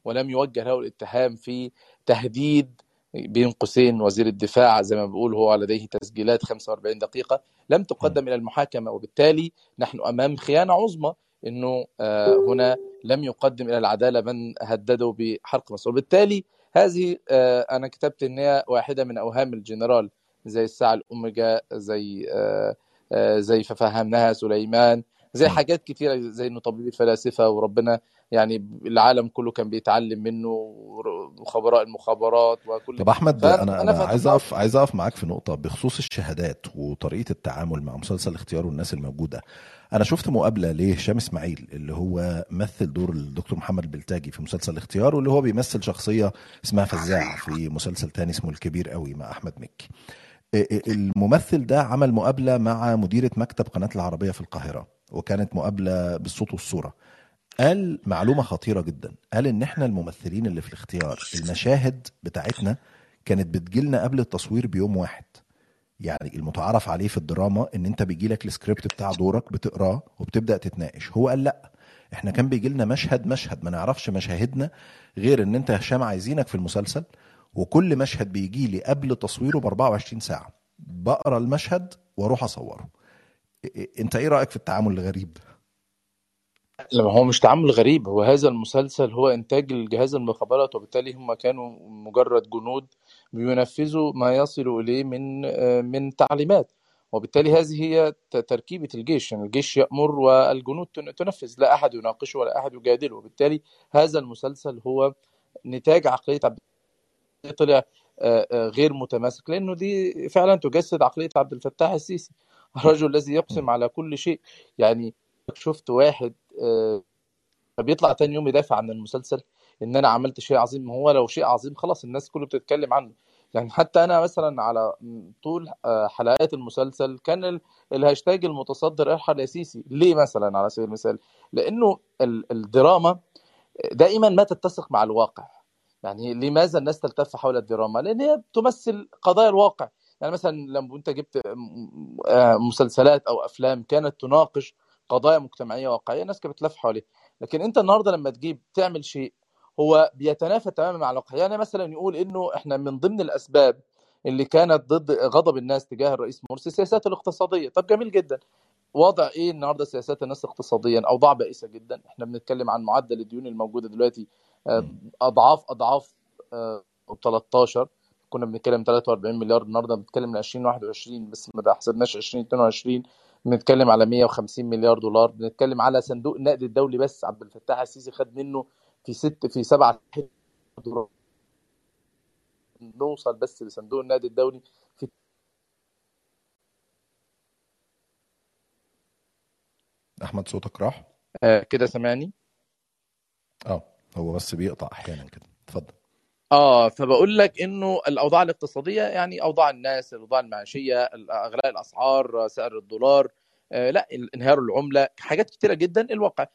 ولم يوجه له الاتهام في تهديد بين قوسين وزير الدفاع زي ما بيقول هو لديه تسجيلات 45 دقيقة. لم تقدم إلى المحاكمة وبالتالي نحن أمام خيانة عظمى أنه آه، هنا لم يقدم إلى العدالة من هدده بحرق مصر. وبالتالي هذه آه، أنا كتبت أن هي واحدة من أوهام الجنرال زي الساعة الأوميجا زي زي ففهمناها سليمان زي مم. حاجات كتيرة زي إنه طبيب الفلاسفة وربنا يعني العالم كله كان بيتعلم منه وخبراء المخابرات وكل طب أحمد أنا أنا عايز أقف عايز أقف معاك في نقطة بخصوص الشهادات وطريقة التعامل مع مسلسل اختيار والناس الموجودة أنا شفت مقابلة لهشام إسماعيل اللي هو مثل دور الدكتور محمد البلتاجي في مسلسل اختيار واللي هو بيمثل شخصية اسمها فزاع في مسلسل تاني اسمه الكبير قوي مع أحمد مكي الممثل ده عمل مقابلة مع مديرة مكتب قناة العربية في القاهرة وكانت مقابلة بالصوت والصورة. قال معلومة خطيرة جدا. قال إن إحنا الممثلين اللي في الاختيار المشاهد بتاعتنا كانت بتجيلنا قبل التصوير بيوم واحد. يعني المتعارف عليه في الدراما إن أنت بيجيلك السكريبت بتاع دورك بتقراه وبتبدأ تتناقش. هو قال لأ إحنا كان بيجيلنا مشهد مشهد ما نعرفش مشاهدنا غير إن أنت هشام عايزينك في المسلسل وكل مشهد بيجي لي قبل تصويره ب 24 ساعة. بقرأ المشهد وأروح أصوره. أنت إيه رأيك في التعامل الغريب؟ ده لما هو مش تعامل غريب. هو هذا المسلسل هو إنتاج الجهاز المخابرات وبالتالي هم كانوا مجرد جنود بينفذوا ما يصل إليه من من تعليمات. وبالتالي هذه هي تركيبة الجيش. يعني الجيش يأمر والجنود تن- تنفذ. لا أحد يناقشه ولا أحد يجادله. وبالتالي هذا المسلسل هو نتاج عقلية عبد طلع آه، آه، غير متماسك لأنه دي فعلا تجسد عقلية عبد الفتاح السيسي. <laughs> الرجل الذي يقسم على كل شيء. يعني شفت واحد آه، فبيطلع تاني يوم يدافع عن المسلسل؟ إن أنا عملت شيء عظيم. هو لو شيء عظيم خلاص الناس كله بتتكلم عنه. يعني حتى أنا مثلا على طول حلقات المسلسل كان ال- الهاشتاج المتصدر إرحل يا سيسي. ليه مثلا على سبيل المثال؟ لأنه ال- الدراما دائما ما تتسق مع الواقع. يعني لماذا الناس تلتف حول الدراما؟ لأن هي تمثل قضايا الواقع. يعني مثلا لما أنت جبت آه، مسلسلات أو أفلام كانت تناقش قضايا مجتمعية واقعية الناس كانت بتلف حواليها. لكن أنت النهارده لما تجيب تعمل شيء هو بيتنافى تماما مع الواقع. يعني مثلا يقول إنه إحنا من ضمن الأسباب اللي كانت ضد غضب الناس تجاه الرئيس مرسي السياسات الاقتصادية. طب جميل جدا. وضع إيه النهارده سياسات الناس اقتصاديا؟ اوضاع بائسة جدا. إحنا بنتكلم عن معدل الديون الموجودة دلوقتي أضعاف أضعاف آه، 13 كنا بنتكلم 43 مليار. النهارده بنتكلم من 2021 بس ما حسبناش 2022 بنتكلم على 150 مليار دولار. بنتكلم على صندوق النقد الدولي بس. عبد الفتاح السيسي خد منه في ست في سبعة دولار نوصل بس لصندوق النقد الدولي. في أحمد صوتك راح؟ آه كده سامعني؟ آه. هو بس بيقطع أحيانا كده. اتفضل. آه فبقول لك إنه الأوضاع الاقتصادية يعني أوضاع الناس الأوضاع المعيشية اغلاء الأسعار سعر الدولار لا انهيار العملة حاجات كتيرة جدا الواقع.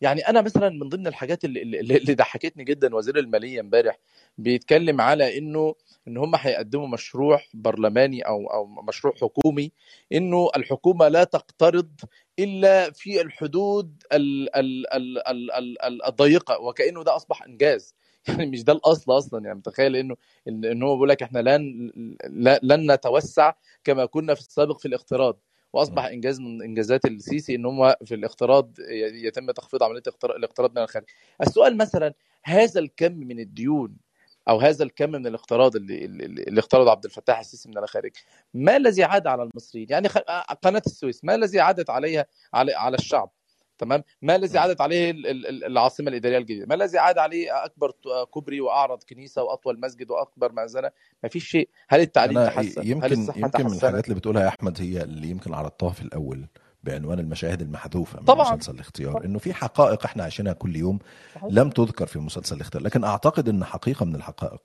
يعني أنا مثلا من ضمن الحاجات اللي, اللي, ضحكتني جدا وزير المالية امبارح بيتكلم على إنه إن هم هيقدموا مشروع برلماني أو أو مشروع حكومي إنه الحكومة لا تقترض إلا في الحدود ال ال ال ال ال ال الضيقة وكأنه ده أصبح إنجاز. <laughs> يعني مش ده الأصل أصلا. يعني متخيل انه ان هو بيقول لك إحنا لن لن نتوسع كما كنا في السابق في الاقتراض. وأصبح إنجاز من إنجازات السيسي إن هم في الاقتراض يتم تخفيض عملية الاقتراض من الخارج. السؤال مثلا هذا الكم من الديون أو هذا الكم من الاقتراض اللي اللي اللي اقترض عبد الفتاح السيسي من الخارج ما الذي عاد على المصريين؟ يعني قناة السويس ما الذي عادت عليها على على الشعب؟ تمام؟ ما الذي عادت عليه ال- ال- ال- العاصمة الإدارية الجديدة؟ ما الذي عاد عليه أكبر كوبري وأعرض كنيسة وأطول مسجد وأكبر مأذنه ما فيش شيء. هل التعليم تحسن؟ هل يمكن الصحة يمكن من تحسنت؟ الحاجات اللي بتقولها يا أحمد هي اللي يمكن عرضتها في الأول بعنوان المشاهد المحذوفة من طبعا. مسلسل الاختيار إنه في حقائق إحنا عايشينها كل يوم صحيح. لم تذكر في مسلسل الاختيار لكن أعتقد إن حقيقة من الحقائق.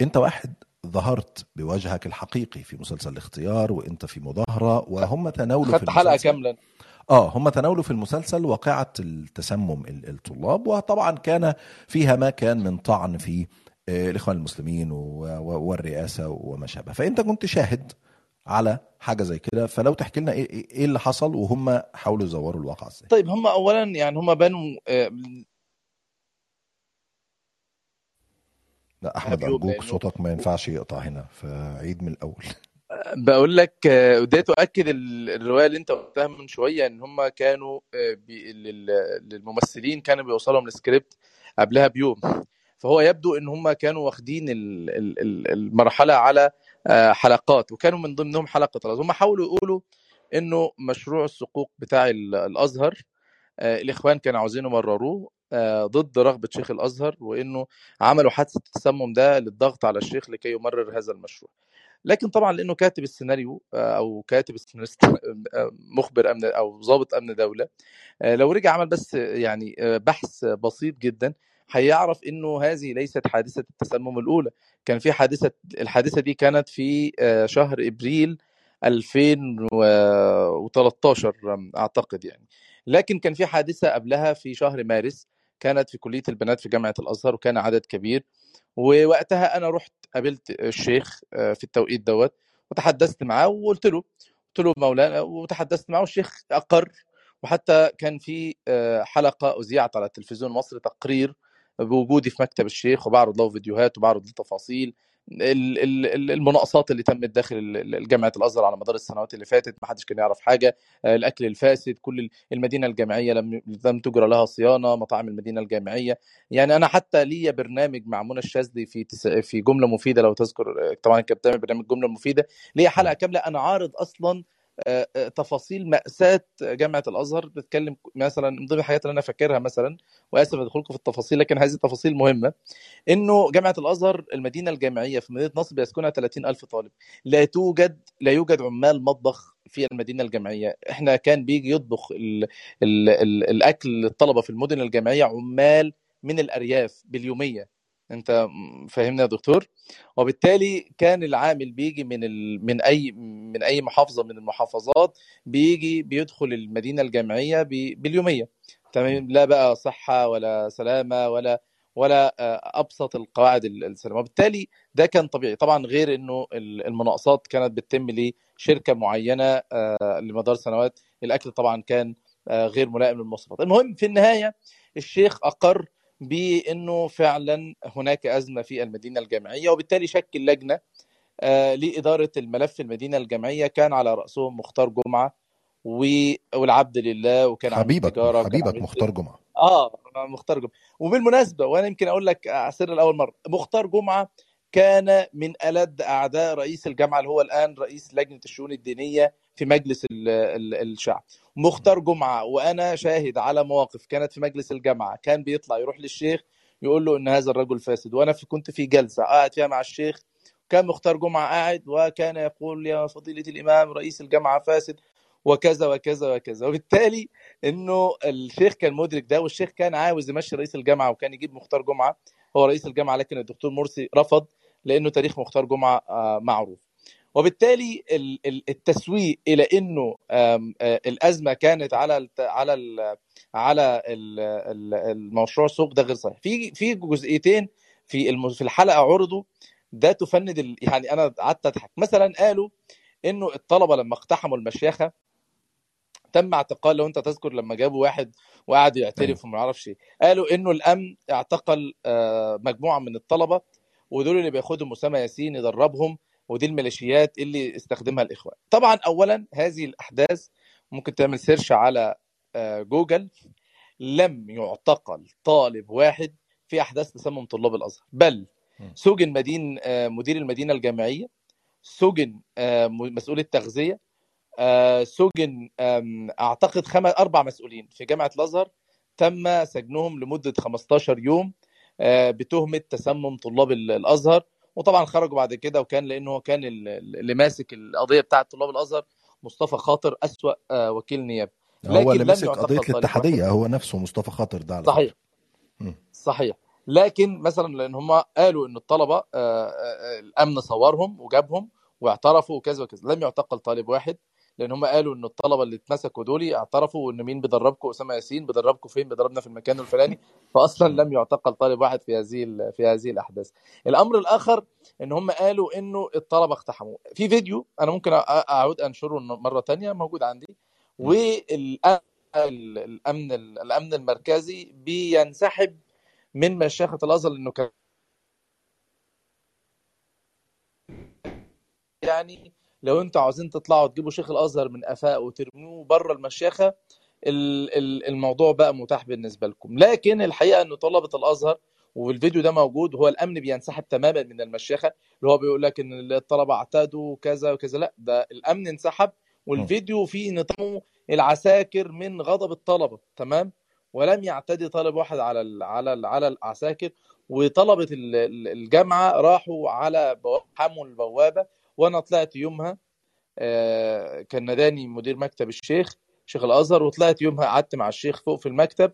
أنت واحد ظهرت بوجهك الحقيقي في مسلسل الاختيار وأنت في مظاهرة وهم تناولوا في خدت حلقة كاملة. آه هم تناولوا في المسلسل واقعة التسمم ال- الطلاب وطبعا كان فيها ما كان من طعن في آه، الإخوان المسلمين و- و- والرئاسة وما شابه. فأنت كنت شاهد على حاجة زي كده فلو تحكي لنا إيه, إيه إيه اللي حصل وهم حاولوا يزوروا الواقع إزاي؟ طيب هم اولا يعني هم بنوا آه، لا أرجوك لأنه صوتك ما ينفعش يقطع هنا فعيد من الأول. بقول لك آه، وده تؤكد ال- الرواية اللي انت قلتها من شوية ان هم كانوا آه، بي- لل- للممثلين كانوا بيوصلهم السكريبت قبلها بيوم. فهو يبدو ان هم كانوا واخدين ال- ال- ال- المرحلة على آه، حلقات وكانوا من ضمنهم حلقة طراز هم حاولوا يقولوا انه مشروع الصكوك بتاع ال- الأزهر الإخوان كانوا عاوزين يمرروه ضد رغبة شيخ الأزهر وانه عملوا حادثة التسمم ده للضغط على الشيخ لكي يمرر هذا المشروع. لكن طبعا لأنه كاتب السيناريو آه، أو كاتب السيناريست <laughs> آه، مخبر أمن أو ضابط أمن دولة آه، لو رجع عمل بس يعني بحث بسيط جدا هيعرف إنه هذه ليست حادثة التسمم الأولى. كان في حادثة الحادثة دي كانت في شهر إبريل 2013 أعتقد يعني. لكن كان في حادثة قبلها في شهر مارس كانت في كلية البنات في جامعة الأزهر وكان عدد كبير ووقتها أنا رحت قابلت الشيخ آه، في التوقيت دوت وتحدثت معاه وقلت له قلت له مولانا وتحدثت معه والشيخ أقر وحتى كان في آه، حلقة أذيعت على التلفزيون المصري تقرير بوجودي في مكتب الشيخ وبعرض له فيديوهات وبعرض له تفاصيل. المناقصات اللي تمت داخل جامعه الأزهر على مدار السنوات اللي فاتت. ما حدش كان يعرف حاجة. آه، الأكل الفاسد كل ال- المدينة الجامعية لم لم تجرى لها صيانة مطاعم المدينة الجامعية. يعني أنا حتى ليا برنامج مع منى الشاذلي في تس... في جملة مفيدة لو تذكر طبعا كانت بتعمل برنامج جملة مفيدة. ليا حلقة كاملة. أنا عارض أصلا آه، آه، تفاصيل مأساة جامعة الأزهر. بتتكلم مثلا من ضمن الحاجات اللي أنا فاكرها مثلا وآسف أدخلكم في التفاصيل لكن هذه التفاصيل مهمة إنه جامعة الأزهر المدينة الجامعية في مدينة نصر بيسكنها 30 ألف طالب. لا توجد لا يوجد عمال مطبخ في المدينة الجامعية. إحنا كان بيجي يطبخ ال ال ال الأكل للطلبة في المدن الجامعية عمال من الأرياف باليومية. انت فاهمني يا دكتور؟ وبالتالي كان العامل بيجي من ال... من اي من أي محافظة من المحافظات بيجي بيدخل المدينة الجامعية ب... باليومية. تمام؟ لا بقى صحة ولا سلامة ولا ولا آه، أبسط القواعد ال- السلامة. وبالتالي ده كان طبيعي. طبعا غير إنه ال- المناقصات كانت بتتم لشركة معينة آه، لمدار سنوات. الأكل طبعا كان آه، غير ملائم للمواصفات. المهم في النهاية الشيخ أقر بأنه فعلا هناك أزمة في المدينة الجامعية وبالتالي شكل لجنة آه، لإدارة الملف المدينة الجامعية كان على راسهم مختار جمعة والعبد لله وكان حبيبك وكان حبيبك مختار جمعة. آه مختار جمعة. وبالمناسبة وأنا يمكن أقول لك سر الأول مرة مختار جمعة كان من ألد أعداء رئيس الجامعة اللي هو الآن رئيس لجنة الشؤون الدينية في مجلس ال ال الشعب. مختار جمعة وأنا شاهد على مواقف كانت في مجلس الجامعة كان بيطلع يروح للشيخ يقول له إن هذا الرجل فاسد وأنا في كنت في جلسة قاعد فيها مع الشيخ كان مختار جمعة قاعد وكان يقول يا فضيلة الإمام رئيس الجامعة فاسد وكذا وكذا وكذا. وبالتالي إنه الشيخ كان مدرك ده والشيخ كان عاوز يمشي رئيس الجامعة وكان يجيب مختار جمعة هو رئيس الجامعة لكن الدكتور مرسي رفض لأنه تاريخ مختار جمعة آه، معروف. وبالتالي ال- ال- التسويق إلى إنه الأزمة كانت على على على ال- ال- المشروع السوق ده غير صحيح. في في جزئيتين في في الحلقة عرضوا ده تفند ال- يعني أنا قعدت أضحك. مثلا قالوا إنه الطلبة لما اقتحموا المشيخة تم اعتقال لو أنت تذكر لما جابوا واحد وقعد يعترف وما أعرفش إيه قالوا إنه الأمن اعتقل مجموعة من الطلبة ودول اللي بياخدهم اسامه ياسين يدربهم ودي الميليشيات اللي استخدمها الاخوان طبعا اولا هذه الأحداث ممكن تعمل search على آه، جوجل. لم يعتقل طالب واحد في أحداث تسمم طلاب الأزهر. بل سجن مدين آه، مدير المدينة الجامعية سجن آه، مسؤول التغذية سجن أعتقد خمس أربع مسؤولين في جامعة الأزهر. تم سجنهم لمدة 15 يوم بتهمة تسمم طلاب ال- الأزهر. وطبعا خرجوا بعد كده وكان لأنه هو كان ال- ال- اللي ماسك القضية بتاعه طلاب الأزهر مصطفى خاطر أسوأ آه، وكيل نيابه هو لكن اللي يعتقل قضية الاتحادية هو نفسه مصطفى خاطر ده على صحيح. مم. صحيح. لكن مثلا لأن هم قالوا إن الطلبة آه، آه، الأمن صورهم وجابهم واعترفوا وكذا وكذا لم يعتقل طالب واحد. لأن هم قالوا إن الطلبة اللي اتمسكوا دول اعترفوا إن مين بيدربكم أسامة ياسين. بيدربكم فين؟ بيدربنا في المكان الفلاني. فاصلا لم يعتقل طالب واحد في هذه في هذه الأحداث. الأمر الآخر إن هم قالوا إنه الطلبة اقتحموا في فيديو أنا ممكن أعود أنشره مرة تانية موجود عندي. والأمن الأمن المركزي بينسحب من مشيخة الأزهر لأنه كان يعني لو أنتوا عاوزين تطلعوا تجيبوا شيخ الازهر من قفاه وترموه بره المشيخه ال- ال- الموضوع بقى متاح بالنسبة لكم. لكن الحقيقة إن طلبة الأزهر والفيديو ده موجود هو الأمن بينسحب تماما من المشيخة اللي هو بيقول لك إن الطلبة اعتادوا كذا وكذا لا ده الأمن انسحب والفيديو فيه نظام العساكر من غضب الطلبة تمام؟ ولم يعتدي طالب واحد على ال على ال على العساكر وطلبة ال- ال- الجامعة راحوا على حموا البوابة وأنا طلعت يومها آه، كان ناداني مدير مكتب الشيخ شيخ الأزهر وطلعت يومها قعدت مع الشيخ فوق في المكتب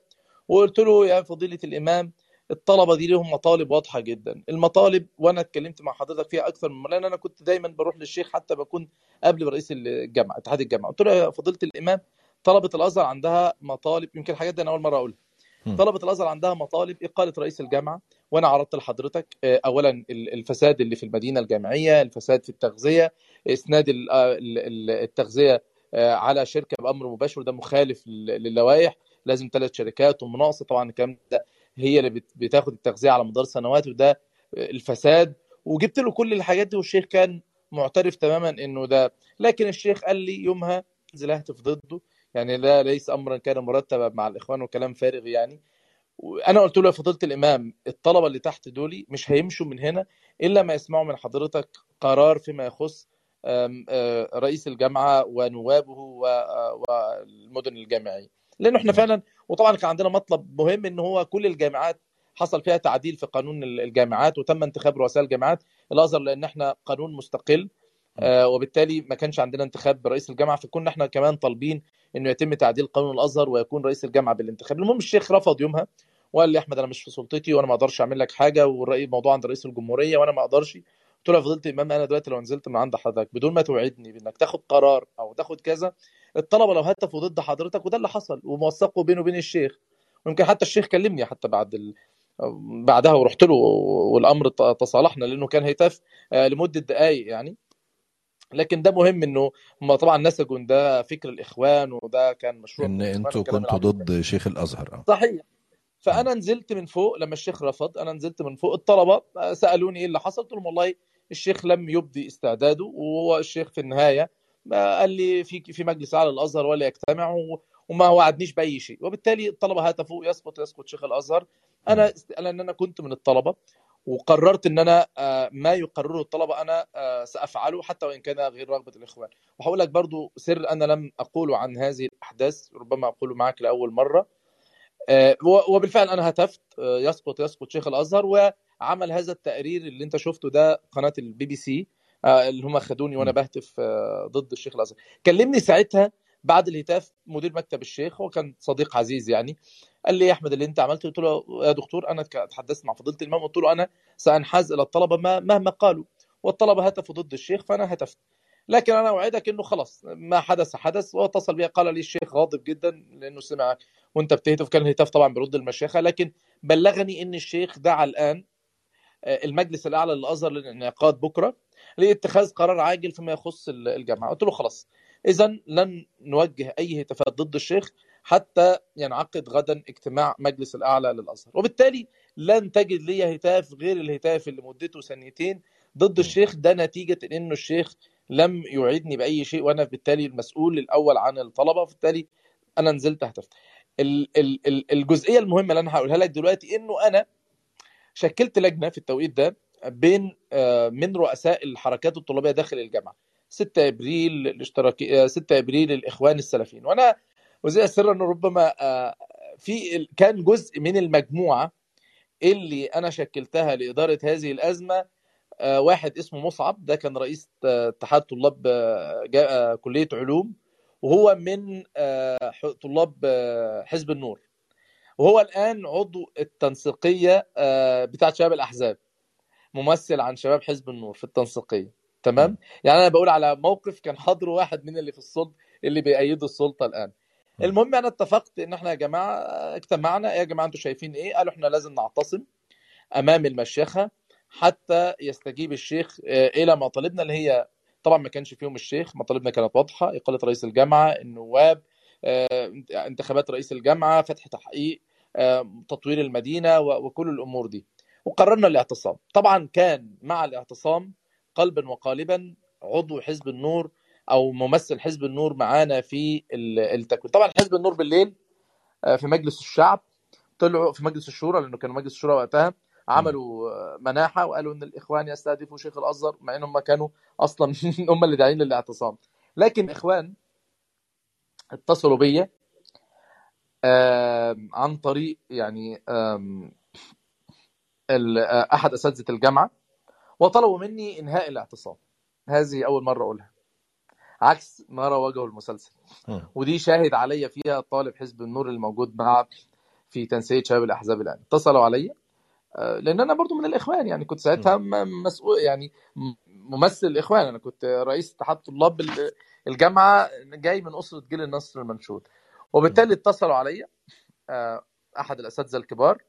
وقلت له يا فضيلة الإمام الطلبة دي ليهم مطالب واضحة جدا. المطالب وأنا اتكلمت مع حضرتك فيها أكثر من مرة لأن أنا كنت دايما بروح للشيخ حتى بكون قبل رئيس الجامعة اتحاد الجامعة. قلت له يا فضيلة الإمام طلبة الأزهر عندها مطالب يمكن الحاجات دي أنا أول مرة أقولها. طلبة الأزهر عندها مطالب إقالة رئيس الجامعة وأنا عرضت لحضرتك آه، اولا ال- الفساد اللي في المدينة الجامعية الفساد في التغذية إسناد آه، ال- ال- التغذية آه، على شركة بأمر مباشر ده مخالف لل- للوائح لازم ثلاث شركات ومناقصة طبعا الكلام ده هي اللي بت- بتاخد التغذية على مدار سنوات وده الفساد. وجبت له كل الحاجات دي والشيخ كان معترف تماما إنه ده. لكن الشيخ قال لي يومها انزل اهتف ضده يعني لا ليس امرا كان مرتبا مع الإخوان وكلام فارغ يعني. وأنا قلت له يا فضيلة الإمام الطلبة اللي تحت دولي مش هيمشوا من هنا إلا ما يسمعوا من حضرتك قرار فيما يخص آه، رئيس الجامعة ونوابه آه، والمدن الجامعية. لأنه إحنا فعلا وطبعا كان عندنا مطلب مهم إن هو كل الجامعات حصل فيها تعديل في قانون الجامعات وتم انتخاب رؤساء الجامعات. الأزهر لأن إحنا قانون مستقل وبالتالي ما كانش عندنا انتخاب رئيس الجامعة فكنا إحنا كمان طالبين إنه يتم تعديل قانون الأزهر ويكون رئيس الجامعة بالانتخاب. المهم الشيخ رفض يومها وقال لي أحمد أنا مش في سلطتي وأنا ما أقدرش أعمل لك حاجة والرأي الموضوع عند رئيس الجمهورية وأنا ما أقدرش. قلت له يا فضيلة الإمام أنا دلوقتي لو نزلت من عند حضرتك بدون ما توعدني بإنك تاخد قرار أو تاخد كذا الطلبة لو هتفوا ضد حضرتك وده اللي حصل وموثقه بينه وبين الشيخ. ويمكن حتى الشيخ كلمني حتى بعد ال... بعدها ورحت له والأمر تصالحنا لأنه كان هيتاف آه، لمدة دقائق يعني. لكن ده مهم إنه هم طبعا نسجوا إن ده فكر الإخوان وده كان مشروع إن أنتوا كنتوا ضد شيخ الأزهر آه. صحيح. فأنا نزلت من فوق لما الشيخ رفض أنا نزلت من فوق الطلبة سألوني إيه اللي حصل قلت لهم والله الشيخ لم يبدي استعداده وهو الشيخ في النهاية ما قال لي في في مجلس اعلى الأزهر ولا يجتمع وما وعدنيش بأي شيء. وبالتالي الطلبة هتفوا يسقط يسقط شيخ الأزهر. أنا لأن أنا كنت من الطلبة. وقررت إن أنا آه، ما يقرره الطلبة أنا آه، سأفعله حتى وإن كان غير رغبة الإخوان. وهقول لك برضو سر أنا لم أقوله عن هذه الأحداث ربما أقوله معك لأول مرة. آه، وبالفعل أنا هتفت يسقط يسقط شيخ الأزهر وعمل هذا التقرير اللي أنت شفته ده قناة البي بي سي اللي هم خدوني وأنا بهتف ضد الشيخ الأزهر. كلمني ساعتها بعد الهتاف مدير مكتب الشيخ هو كان صديق عزيز يعني قال لي يا أحمد اللي أنت عملته قلت له يا دكتور أنا تحدثت مع فضيلة الإمام قلت له أنا سأنحاز إلى الطلبة ما- مهما قالوا والطلبة هتفوا ضد الشيخ فأنا هتفت. لكن أنا أوعدك إنه خلاص ما حدث حدث واتصل بي قال لي الشيخ غاضب جدا لأنه سمع وأنت بتهتف كان الهتاف طبعا برد المشيخة لكن بلغني إن الشيخ دعا الآن آه، المجلس الأعلى للأزهر للانعقاد بكرة لاتخاذ قرار عاجل فيما يخص ال- الجامعة. قلت له خلاص. إذا لن نوجه أي هتافات ضد الشيخ حتى ينعقد غدا اجتماع مجلس الأعلى للأزهر. وبالتالي لن تجد لي هتاف غير الهتاف اللي مدته ثانيتين ضد الشيخ. ده نتيجة انه الشيخ لم يعيدني بأي شيء وأنا بالتالي المسؤول الأول عن الطلبة. وبالتالي أنا نزلت اهتفت. ال- ال- ال- الجزئية المهمة اللي أنا هقولها لك دلوقتي إنه أنا شكلت لجنة في التوقيت ده بين آه، من رؤساء الحركات الطلابية داخل الجامعة. 6 إبريل الاشتراكي آه، 6 إبريل الإخوان السلفيين. وأنا وزي السر إنه ربما آه، في كان جزء من المجموعة اللي أنا شكلتها لإدارة هذه الأزمة آه، واحد اسمه مصعب ده كان رئيس آه، اتحاد طلاب آه، آه، كلية علوم وهو من آه، طلاب آه، حزب النور. وهو الآن عضو التنسيقية آه، بتاعة شباب الأحزاب ممثل عن شباب حزب النور في التنسيقية. تمام؟ يعني أنا بقول على موقف كان حاضره واحد من اللي في السلطه اللي بيأيدوا السلطة الآن. المهم أنا اتفقت إن إحنا يا جماعة اجتمعنا يا جماعة أنتوا شايفين إيه؟ قالوا إحنا لازم نعتصم أمام المشيخة حتى يستجيب الشيخ آه، إلى مطالبنا اللي هي طبعا ما كانش فيهم الشيخ مطالبنا كانت واضحة. إقالة رئيس الجامعة النواب آه، انتخابات رئيس الجامعة فتح تحقيق آه، تطوير المدينة وكل الأمور دي. وقررنا الاعتصام. طبعا كان مع الاعتصام قلبا وقالبا عضو حزب النور أو ممثل حزب النور معانا في ال- التكوين. طبعا حزب النور بالليل آه، في مجلس الشعب. طلعوا في مجلس الشورى لأنه كانوا مجلس الشورى وقتها عملوا آه، مناحة وقالوا إن الإخوان يستهدفوا شيخ الأزهر مع إن هم كانوا أصلا <laughs> هم اللي داعين للاعتصام. لكن الاخوان اتصلوا بيا عن طريق يعني آه، أحد أساتذة الجامعة. وطلبوا مني إنهاء الاعتصام. هذه أول مرة أقولها. عكس ما رواجه المسلسل. ودي شاهد عليا فيها طالب حزب النور الموجود مع في تنسيق شباب الأحزاب الآن. اتصلوا عليا. آه، لأن أنا برضو من الإخوان. يعني كنت ساعتها مسؤول يعني ممثل الاخوان أنا كنت رئيس اتحاد طلاب ال- الجامعة جاي من أسرة جيل النصر المنشود. وبالتالي اتصلوا عليا. آه، أحد الأساتذة الكبار.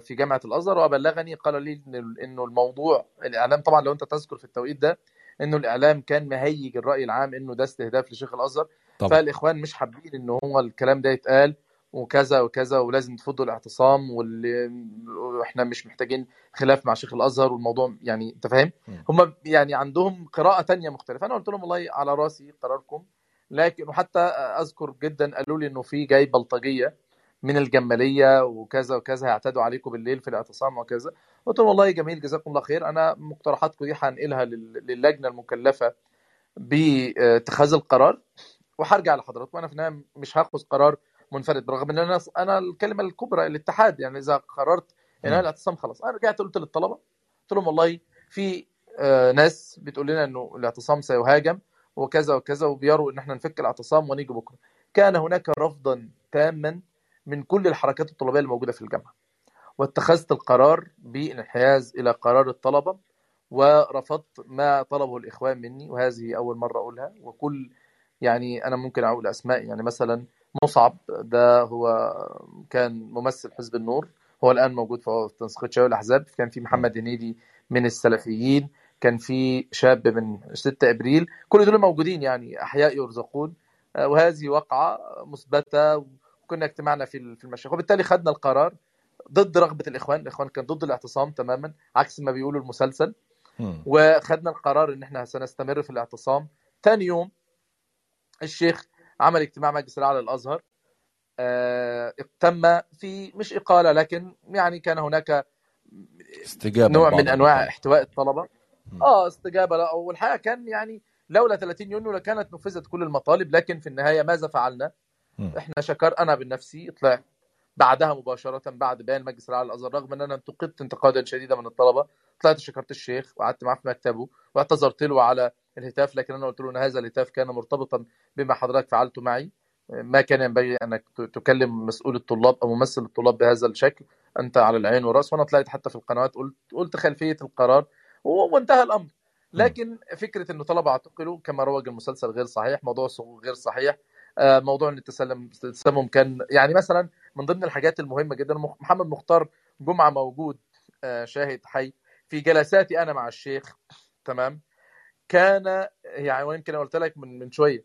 في جامعة الأزهر وبلغني قال لي إنه الموضوع الإعلام طبعا لو أنت تذكر في التوقيت ده إنه الإعلام كان مهيج الرأي العام إنه ده استهداف لشيخ الأزهر. طبعا. فالإخوان مش حابين إن هو الكلام ده يتقال وكذا وكذا ولازم تفضوا الاعتصام واللي وإحنا مش محتاجين خلاف مع شيخ الأزهر والموضوع يعني أنت فاهم. هم يعني عندهم قراءة تانية مختلفة. أنا قلت لهم والله على رأسي قراركم لكن وحتى أذكر جدا قالوا لي إنه في جاي بلطجية. من الجمالية وكذا وكذا هيعتدوا عليكم بالليل في الاعتصام وكذا. قلت لهم والله جميل جزاكم الله خير. أنا مقترحاتكم دي هنقلها لل- للجنة المكلفة باتخاذ القرار. وهرجع لحضراتكم. أنا في النهاية مش هاخذ قرار منفرد برغم إن أنا أنا الكلمة الكبرى الاتحاد يعني إذا قررت ان أنا. الاعتصام خلاص. أنا رجعت قلت للطلبة قلت لهم والله في آه، ناس بتقول لنا إنه الاعتصام سيهاجم وكذا وكذا وبيروا إن إحنا نفك الاعتصام ونيجي بكرة. كان هناك رفضا تاما من كل الحركات الطلابية الموجودة في الجامعة. واتخذت القرار بالانحياز إلى قرار الطلبة ورفضت ما طلبه الإخوان مني وهذه أول مرة أقولها. وكل يعني أنا ممكن أقول أسماء يعني مثلا مصعب ده هو كان ممثل حزب النور هو الآن موجود في تنسيقيه شباب الأحزاب. كان في محمد هنيدي من السلفيين كان في شاب من 6 إبريل. كل دول موجودين يعني أحياء يرزقون. آه، وهذه وقعه مثبتة وكنا اجتمعنا في في المشيخ وبالتالي خدنا القرار ضد رغبة الإخوان الإخوان كان ضد الاعتصام تماما عكس ما بيقولوا المسلسل. وخدنا القرار إن إحنا سنستمر في الاعتصام ثاني يوم الشيخ عمل اجتماع مجلس الأعلى للأزهر آه، تم في مش إقالة لكن يعني كان هناك استجابة نوع من أنواع. احتواء الطلبة. آه استجابة لا والحقيقة كان يعني لولا 30 يونيو لكانت نفذت كل المطالب لكن في النهاية ماذا فعلنا؟ مم. إحنا شكر أنا بنفسي طلعت بعدها مباشرة بعد بيان مجلس الاعلى للازهر رغم إن أنا انتقدت انتقادا شديدا من الطلبة طلعت شكرت الشيخ وقعدت معاه في مكتبه واعتذرت له على الهتاف لكن أنا قلت له إن هذا الهتاف كان مرتبطا بما حضرتك فعلته معي. ما كان ينبغي أنك تكلم مسؤول الطلاب أو ممثل الطلاب بهذا الشكل أنت على العين والرأس. وأنا طلعت حتى في القنوات قلت قلت خلفية القرار وانتهى الأمر. لكن فكرة انه طلبة اعتقلوا كما روج المسلسل غير صحيح موضوع غير صحيح موضوع إن التسلم التسمم كان يعني مثلا من ضمن الحاجات المهمة جدا محمد مختار جمعة موجود آه، شاهد حي في جلساتي أنا مع الشيخ تمام؟ كان يعني ويمكن أنا قلت لك من من شوية.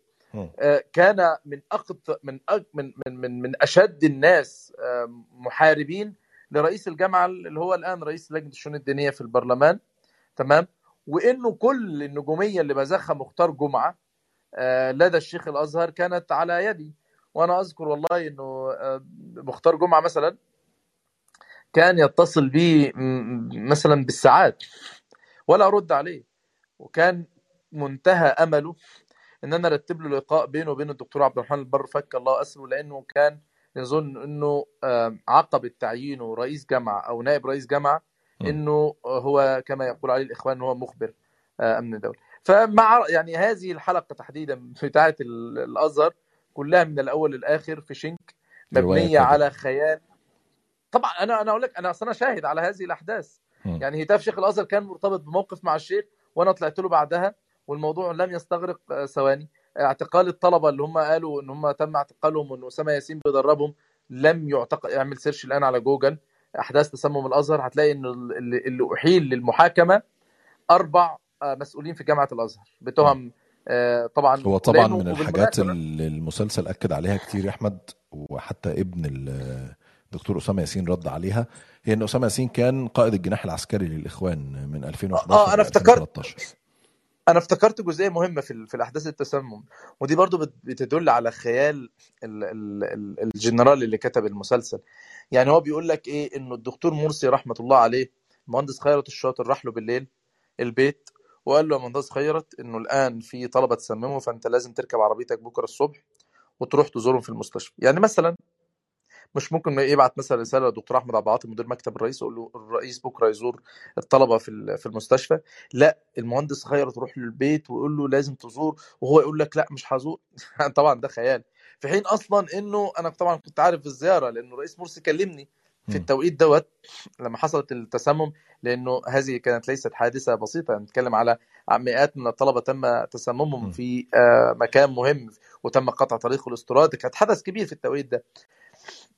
آه، كان من أقط من من من من من أشد الناس آه، محاربين لرئيس الجامعة اللي هو الآن رئيس لجنة الشؤون الدينية في البرلمان تمام؟ وإنه كل النجومية اللي بزخها مختار جمعة آه، لدى الشيخ الأزهر كانت على يدي. وأنا أذكر والله إنه آه، مختار جمعة مثلا كان يتصل بي مثلا بالساعات ولا ارد عليه. وكان منتهى أمله إن أنا أرتب له لقاء بينه وبين الدكتور عبد الرحمن البر فك الله أسره لأنه كان يظن إنه آه، عقبه تعيينه رئيس جامعة أو نائب رئيس جامعة. إنه هو كما يقول عليه الإخوان هو مخبر آه، أمن دوله فمع يعني هذه الحلقة تحديدا بتاعه ال- الأزهر كلها من الأول للآخر في شنك مبنية. على خيال. طبعا أنا أنا أقول لك أنا أصلا شاهد على هذه الأحداث. م. يعني هتاف شيخ الأزهر كان مرتبط بموقف مع الشيخ وأنا طلعت له بعدها والموضوع لم يستغرق آه، ثواني. اعتقال الطلبة اللي هم قالوا إن هم تم اعتقالهم وإن أسامة ياسين بيدربهم لم يعتقل اعمل search الآن على جوجل. أحداث تسمم الأزهر. هتلاقي إن اللي أحيل للمحاكمة أربع مسؤولين في جامعة الأزهر. بتهم آه، طبعا هو طبعا من الحاجات اللي المسلسل أكد عليها كتير يا أحمد وحتى ابن الدكتور أسامة ياسين رد عليها هي إن أسامة ياسين كان قائد الجناح العسكري للإخوان من 2011 آه، أنا ل افتكرت. 2013 أنا افتكرت جزئية مهمة في في الأحداث التسمم ودي برضو بت- بتدل على خيال ال- ال- ال- الجنرال اللي كتب المسلسل. يعني هو بيقول لك إيه إنه الدكتور مرسي رحمة الله عليه المهندس خيرت الشاطر راح له بالليل البيت وقال له يا مهندس خيرت إنه الآن في طلبة تسمموا فأنت لازم تركب عربيتك بكرة الصبح وتروح تزورهم في المستشفى. يعني مثلا مش ممكن يبعت مثلا رسالة للدكتور أحمد عبد العاطي مدير مكتب الرئيس يقول له الرئيس بكرة يزور الطلبة في في المستشفى. لا المهندس خيرت تروح له البيت ويقول له لازم تزور وهو يقول لك لا مش هزور. <laughs> طبعا ده خيال. في حين أصلا إنه أنا طبعا كنت عارف الزيارة لأنه الرئيس مرسي كلمني في. التوقيت دوت لما حصلت التسمم لأنه هذه كانت ليست حادثة بسيطة نتكلم على مئات من الطلبة تم تسممهم مم. في آه، مكان مهم وتم قطع طريقه الاستيراد كانت حدث كبير في التوقيت ده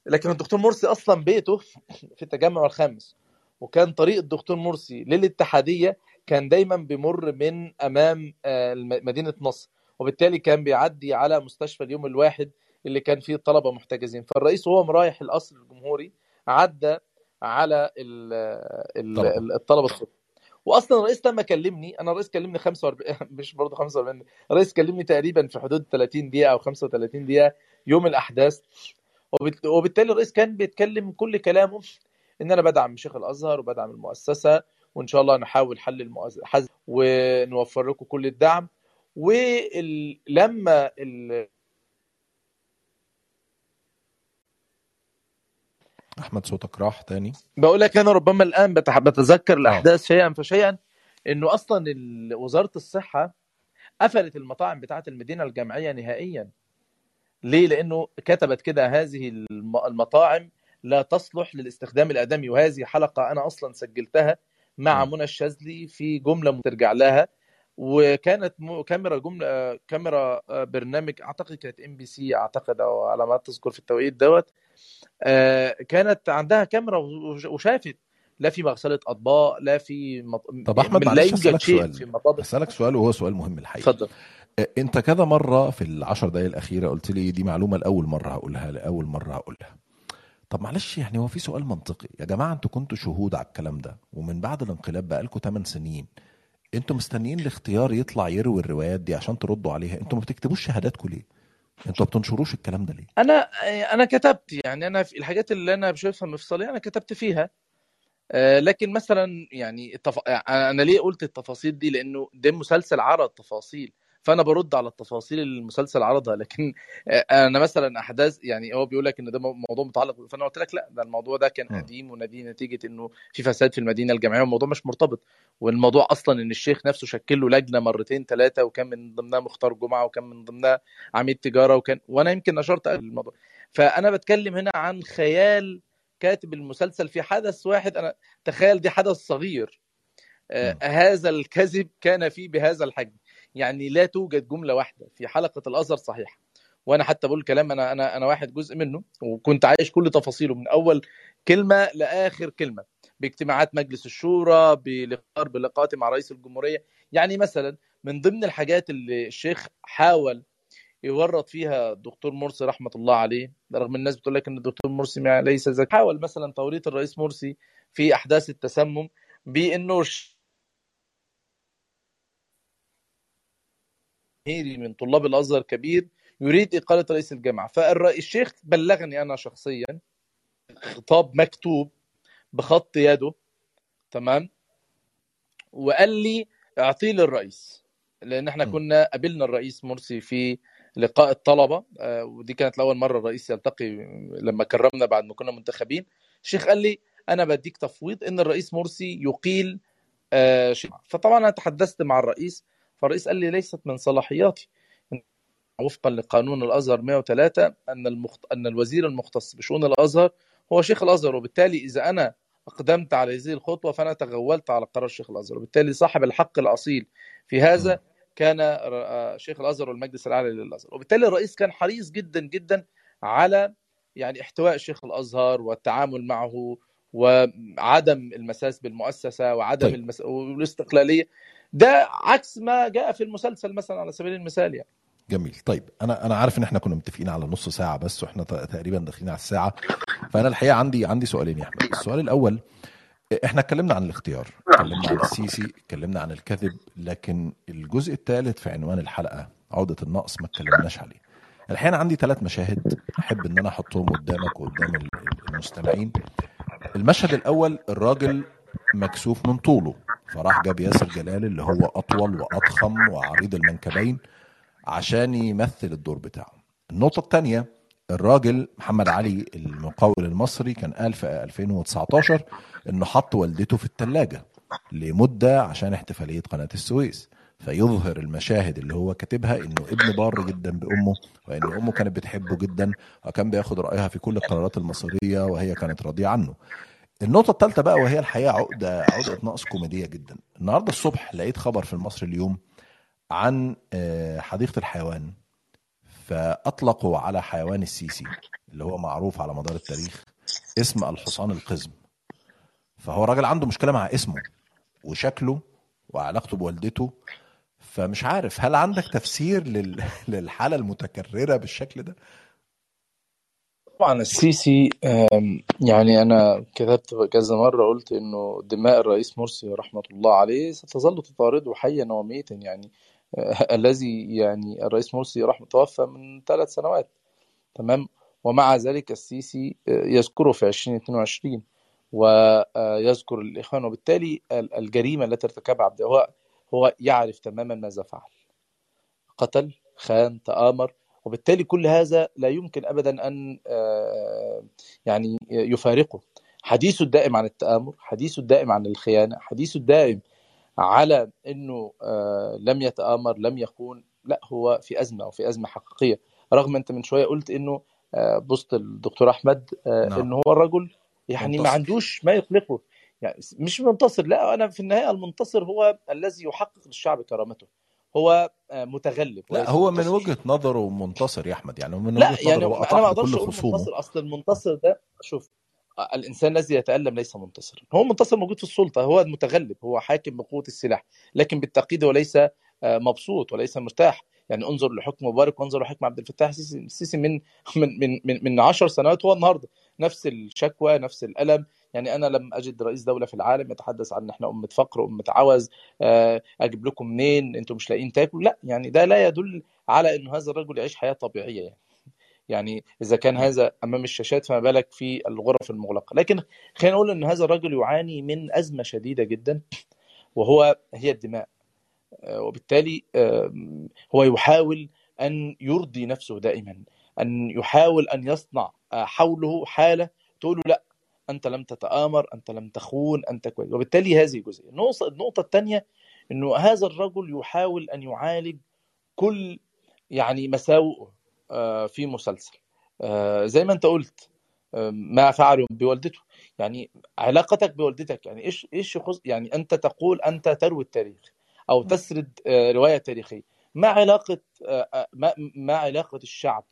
لكن الدكتور مرسي أصلا بيته في التجمع الخامس وكان طريق الدكتور مرسي للاتحادية كان دايما بيمر من أمام آه، مدينة نصر وبالتالي كان بيعدي على مستشفى اليوم الواحد اللي كان فيه الطلبة محتجزين فالرئيس وهو رايح القصر الجمهوري عدى على الطلبة الصبح. واصلا الرئيس لما كلمني أنا الرئيس كلمني 45 <laughs> مش برضه 45 الرئيس كلمني تقريبا في حدود 30 دقيقة أو 35 دقيقة يوم الأحداث. وبالت- وبالتالي الرئيس كان بيتكلم كل كلامه إن أنا بدعم شيخ الأزهر وبدعم المؤسسة وإن شاء الله نحاول حل المؤسسه ونوفر لكم كل الدعم. ولما أحمد صوتك راح تاني. بقول لك أنا ربما الآن بتذكر الأحداث شيئا فشيئا إنه أصلا وزارة الصحة قفلت المطاعم بتاعة المدينة الجامعية نهائيا. ليه؟ لأنه كتبت كده هذه الم- المطاعم لا تصلح للاستخدام الآدمي وهذه حلقة أنا أصلا سجلتها مع. منى الشاذلي في جملة ترجع لها. وكانت كاميرا جمله آه، كاميرا آه، برنامج أعتقد كانت إم بي سي أعتقد أو على ما تذكر في التوقيت دوت. آه، كانت عندها كاميرا وش- وشافت. لا في مغسلة أطباق لا في مط... طب أحمد لا يوجد شيء سؤال في مطابخ اسالك سؤال وهو سؤال مهم الحقيقة. اتفضل. أنت كذا مرة في العشر دقائق الأخيرة قلت لي دي معلومة لأول مرة هقولها لأول مرة هقولها. طب معلش يعني هو في سؤال منطقي. يا جماعة أنتوا كنتوا شهود على الكلام ده ومن بعد الانقلاب بقالكم 8 سنين. أنتوا مستنيين الاختيار يطلع يروي الروايات دي عشان تردوا عليها؟ أنتوا ما بتكتبوش شهاداتكم ليه أنتوا ما بتنشروش الكلام ده ليه؟ أنا أنا كتبت يعني أنا في الحاجات اللي أنا بشوفها مفصلية أنا كتبت فيها. آه، لكن مثلا يعني التف... أنا ليه قلت التفاصيل دي؟ لأنه ده مسلسل عرض تفاصيل. فأنا برد على التفاصيل اللي المسلسل عرضها لكن آه، أنا مثلا أحداث يعني هو بيقول لك إن ده مو- موضوع متعلق فأنا قلت لك لأ ده الموضوع ده كان. قديم ونتيجه نتيجة إنه في فساد في المدينة الجامعية والموضوع مش مرتبط والموضوع أصلا إن الشيخ نفسه شكل له لجنة مرتين ثلاثة وكان من ضمنها مختار جمعة وكان من ضمنها عميد تجارة وكان وأنا يمكن نشرت الموضوع فأنا بتكلم هنا عن خيال كاتب المسلسل في حدث واحد أنا تخيل دي حدث صغير آه،. هذا الكذب كان فيه بهذا الحجم يعني لا توجد جملة واحدة في حلقة الأزهر صحيحة. وأنا حتى بقول كلام أنا أنا أنا واحد جزء منه وكنت عايش كل تفاصيله من أول كلمة لآخر كلمة باجتماعات مجلس الشورى بلقاء بلقاءاتي مع رئيس الجمهورية. يعني مثلا من ضمن الحاجات اللي الشيخ حاول يورط فيها الدكتور مرسي رحمة الله عليه رغم الناس بتقول لك إن الدكتور مرسي ليس ذكي حاول مثلا توريط الرئيس مرسي في أحداث التسمم بإنه جماهيري من طلاب الأزهر كبير يريد إقالة رئيس الجامعة. فالشيخ بلغني أنا شخصيا خطاب مكتوب بخط يده تمام؟ وقال لي أعطيه للرئيس لأن إحنا. كنا قابلنا الرئيس مرسي في لقاء الطلبة آه، ودي كانت لأول مرة الرئيس يلتقي لما كرمنا بعد ما كنا منتخبين. الشيخ قال لي أنا بديك تفويض إن الرئيس مرسي يقيل آه، شيخ فطبعا أنا تحدثت مع الرئيس فالرئيس قال لي ليست من صلاحياتي. وفقا لقانون الأزهر 103 أن المخت... أن الوزير المختص بشؤون الأزهر هو شيخ الأزهر وبالتالي إذا أنا أقدمت على هذه الخطوة فأنا تغولت على قرار شيخ الأزهر. وبالتالي صاحب الحق الأصيل في هذا كان ر- شيخ الأزهر والمجلس الأعلى للأزهر. وبالتالي الرئيس كان حريص جدا جدا على يعني احتواء شيخ الأزهر والتعامل معه وعدم المساس بالمؤسسة وعدم طيب. المس... والاستقلالية. ده عكس ما جاء في المسلسل مثلا على سبيل المثال يعني. جميل. طيب أنا أنا عارف إن إحنا كنا متفقين على نص ساعة بس وإحنا تقريبا داخلين على الساعة. فأنا الحقيقة عندي عندي سؤالين يا أحمد. السؤال الأول إحنا اتكلمنا عن الاختيار. اتكلمنا عن السيسي اتكلمنا عن الكذب لكن الجزء الثالث في عنوان الحلقة عوده النقص ما اتكلمناش عليه. الحقيقة عندي ثلاث مشاهد أحب إن أنا أحطهم قدامك وقدام ال- المستمعين. المشهد الأول الراجل مكسوف من طوله. فراح جاب ياسر جلال اللي هو أطول وأضخم وعريض المنكبين عشان يمثل الدور بتاعه النقطة الثانية الراجل محمد علي المقاول المصري كان قال في 2019 إنه حط والدته في الثلاجة لمدة عشان احتفالية قناة السويس فيظهر المشاهد اللي هو كاتبها إنه ابن بار جدا بأمه وإن أمه كانت بتحبه جدا وكان بياخد رأيها في كل القرارات المصيرية وهي كانت راضية عنه. النقطة الثالثة بقى وهي الحقيقة عقدة عقدة نقص كوميدية جدا. النهارده الصبح لقيت خبر في المصري اليوم عن آه، حديقة الحيوان فأطلقوا على حيوان السيسي اللي هو معروف على مدار التاريخ اسم الحصان القزم فهو راجل عنده مشكلة مع اسمه وشكله وعلاقته بوالدته فمش عارف هل عندك تفسير لل... <laughs> للحالة المتكررة بالشكل ده؟ طبعا السيسي يعني أنا كتبت كذا مرة قلت إنه دماء الرئيس مرسي رحمة الله عليه ستظل تطارده حيا وميتا يعني آه، الذي يعني الرئيس مرسي رحمة توفى من ثلاث سنوات. تمام؟ ومع ذلك السيسي آه، يذكره في 2022 ويذكر الاخوان وبالتالي ال- الجريمة التي ارتكبها عبد هو هو يعرف تماما ماذا فعل. قتل خان تآمر وبالتالي كل هذا لا يمكن ابدا أن آه، يعني يفارقه حديثه الدائم عن التآمر حديثه الدائم عن الخيانة حديثه الدائم على إنه آه، لم يتآمر لم يخون لا هو في أزمة وفي أزمة حقيقية رغم أنت من شوية قلت إنه آه، بوست الدكتور أحمد آه، نعم. إنه هو الرجل يعني ما منتصر. عندوش ما يقلقه يعني مش منتصر لا أنا في النهاية المنتصر هو الذي يحقق للشعب كرامته هو آه، متغلب. لا هو من منتصر. وجهة نظره منتصر يا أحمد يعني من لا وجهة يعني نظره أنا ما أقدرش أقول منتصر. أصل المنتصر ده شوف الإنسان الذي يتألم ليس منتصرا هو منتصر موجود في السلطة هو المتغلب هو حاكم بقوة السلاح لكن بالتاكيد هو ليس آه، مبسوط وليس مرتاح. يعني انظر لحكم مبارك وانظر لحكم عبد الفتاح السيسي. من من من, من 10 سنوات هو النهارده نفس الشكوى نفس الألم. يعني أنا لم أجد رئيس دولة في العالم يتحدث عن إحنا أمة فقر امه عوز آه، أجيب لكم منين؟ أنتم مش لاقيين تاكلوا؟ لا يعني ده لا يدل على انه هذا الرجل يعيش حياة طبيعية. يعني يعني إذا كان هذا أمام الشاشات فما بالك في الغرف المغلقة. لكن خلينا نقول إن هذا الرجل يعاني من أزمة شديدة جدا وهو هي الدماء. آه، وبالتالي هو يحاول أن يرضي نفسه دائما أن يحاول أن يصنع آه، حوله حالة تقول له لا أنت لم تتآمر أنت لم تخون أنت كويس. وبالتالي هذه جزئية. النقطه الثانية إنه هذا الرجل يحاول أن يعالج كل يعني مساوئه آه، في مسلسل. آه، زي ما أنت قلت ما فعلوا بوالدته. يعني علاقتك بوالدتك يعني إيش إيش يخص يعني أنت تقول أنت تروي التاريخ أو تسرد آه، رواية تاريخية. ما علاقة ما علاقة الشعب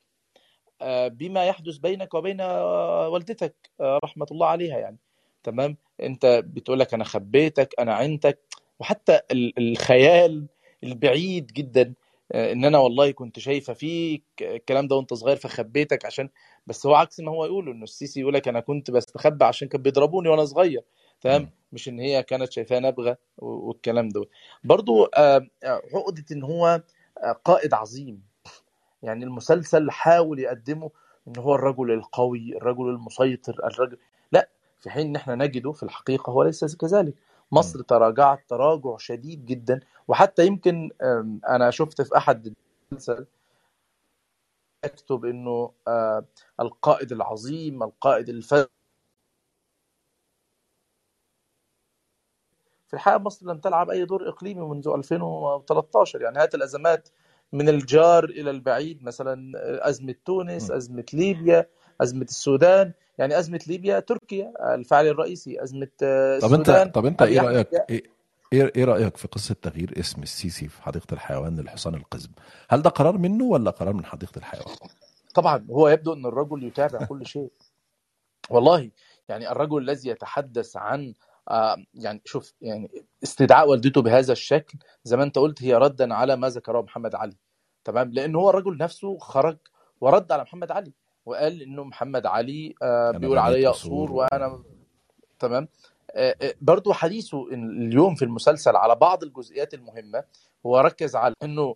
بما يحدث بينك وبين آه، والدتك آه، رحمة الله عليها يعني. تمام؟ انت بتقول لك أنا خبيتك أنا عنتك. وحتى ال- الخيال البعيد جدا آه، إن أنا والله كنت شايفة فيك الكلام ده وأنت صغير فخبيتك عشان بس هو عكس ما هو يقول إنه السيسي يقول لك أنا كنت بستخبى عشان كانوا بيضربوني وأنا صغير. تمام. مش إن هي كانت شايفاه نبغه و- والكلام ده برضو آه، عقدة إن هو آه، قائد عظيم. يعني المسلسل حاول يقدمه إن هو الرجل القوي الرجل المسيطر الرجل لا في حين إن إحنا نجده في الحقيقة هو ليس كذلك. مصر تراجعت تراجع شديد جدا. وحتى يمكن أنا شفت في أحد المسلسل يكتب إنه آه، القائد العظيم القائد الفذ في الحقيقة مصر لم تلعب أي دور إقليمي منذ 2013 يعني هات الأزمات من الجار إلى البعيد مثلا أزمة تونس. أزمة ليبيا أزمة السودان. يعني أزمة ليبيا تركيا الفاعل الرئيسي أزمة آه، طب أنت طب أنت إيه رأيك؟ أحمد إيه إيه إيه رأيك في قصة تغيير اسم السيسي في حديقة الحيوان للحصان القزم؟ هل ده قرار منه ولا قرار من حديقة الحيوان؟ طبعا هو يبدو إن الرجل يتابع كل شيء. والله يعني الرجل الذي يتحدث عن يعني شوف يعني استدعاء والدته بهذا الشكل زي ما انت قلت هي ردا على ما ذكره محمد علي. تمام؟ لأن هو الرجل نفسه خرج ورد على محمد علي وقال إنه محمد علي آه، بيقول عليا قصور. وأنا تمام؟ آه، آه، برضو حديثه اليوم في المسلسل على بعض الجزئيات المهمة هو ركز على إنه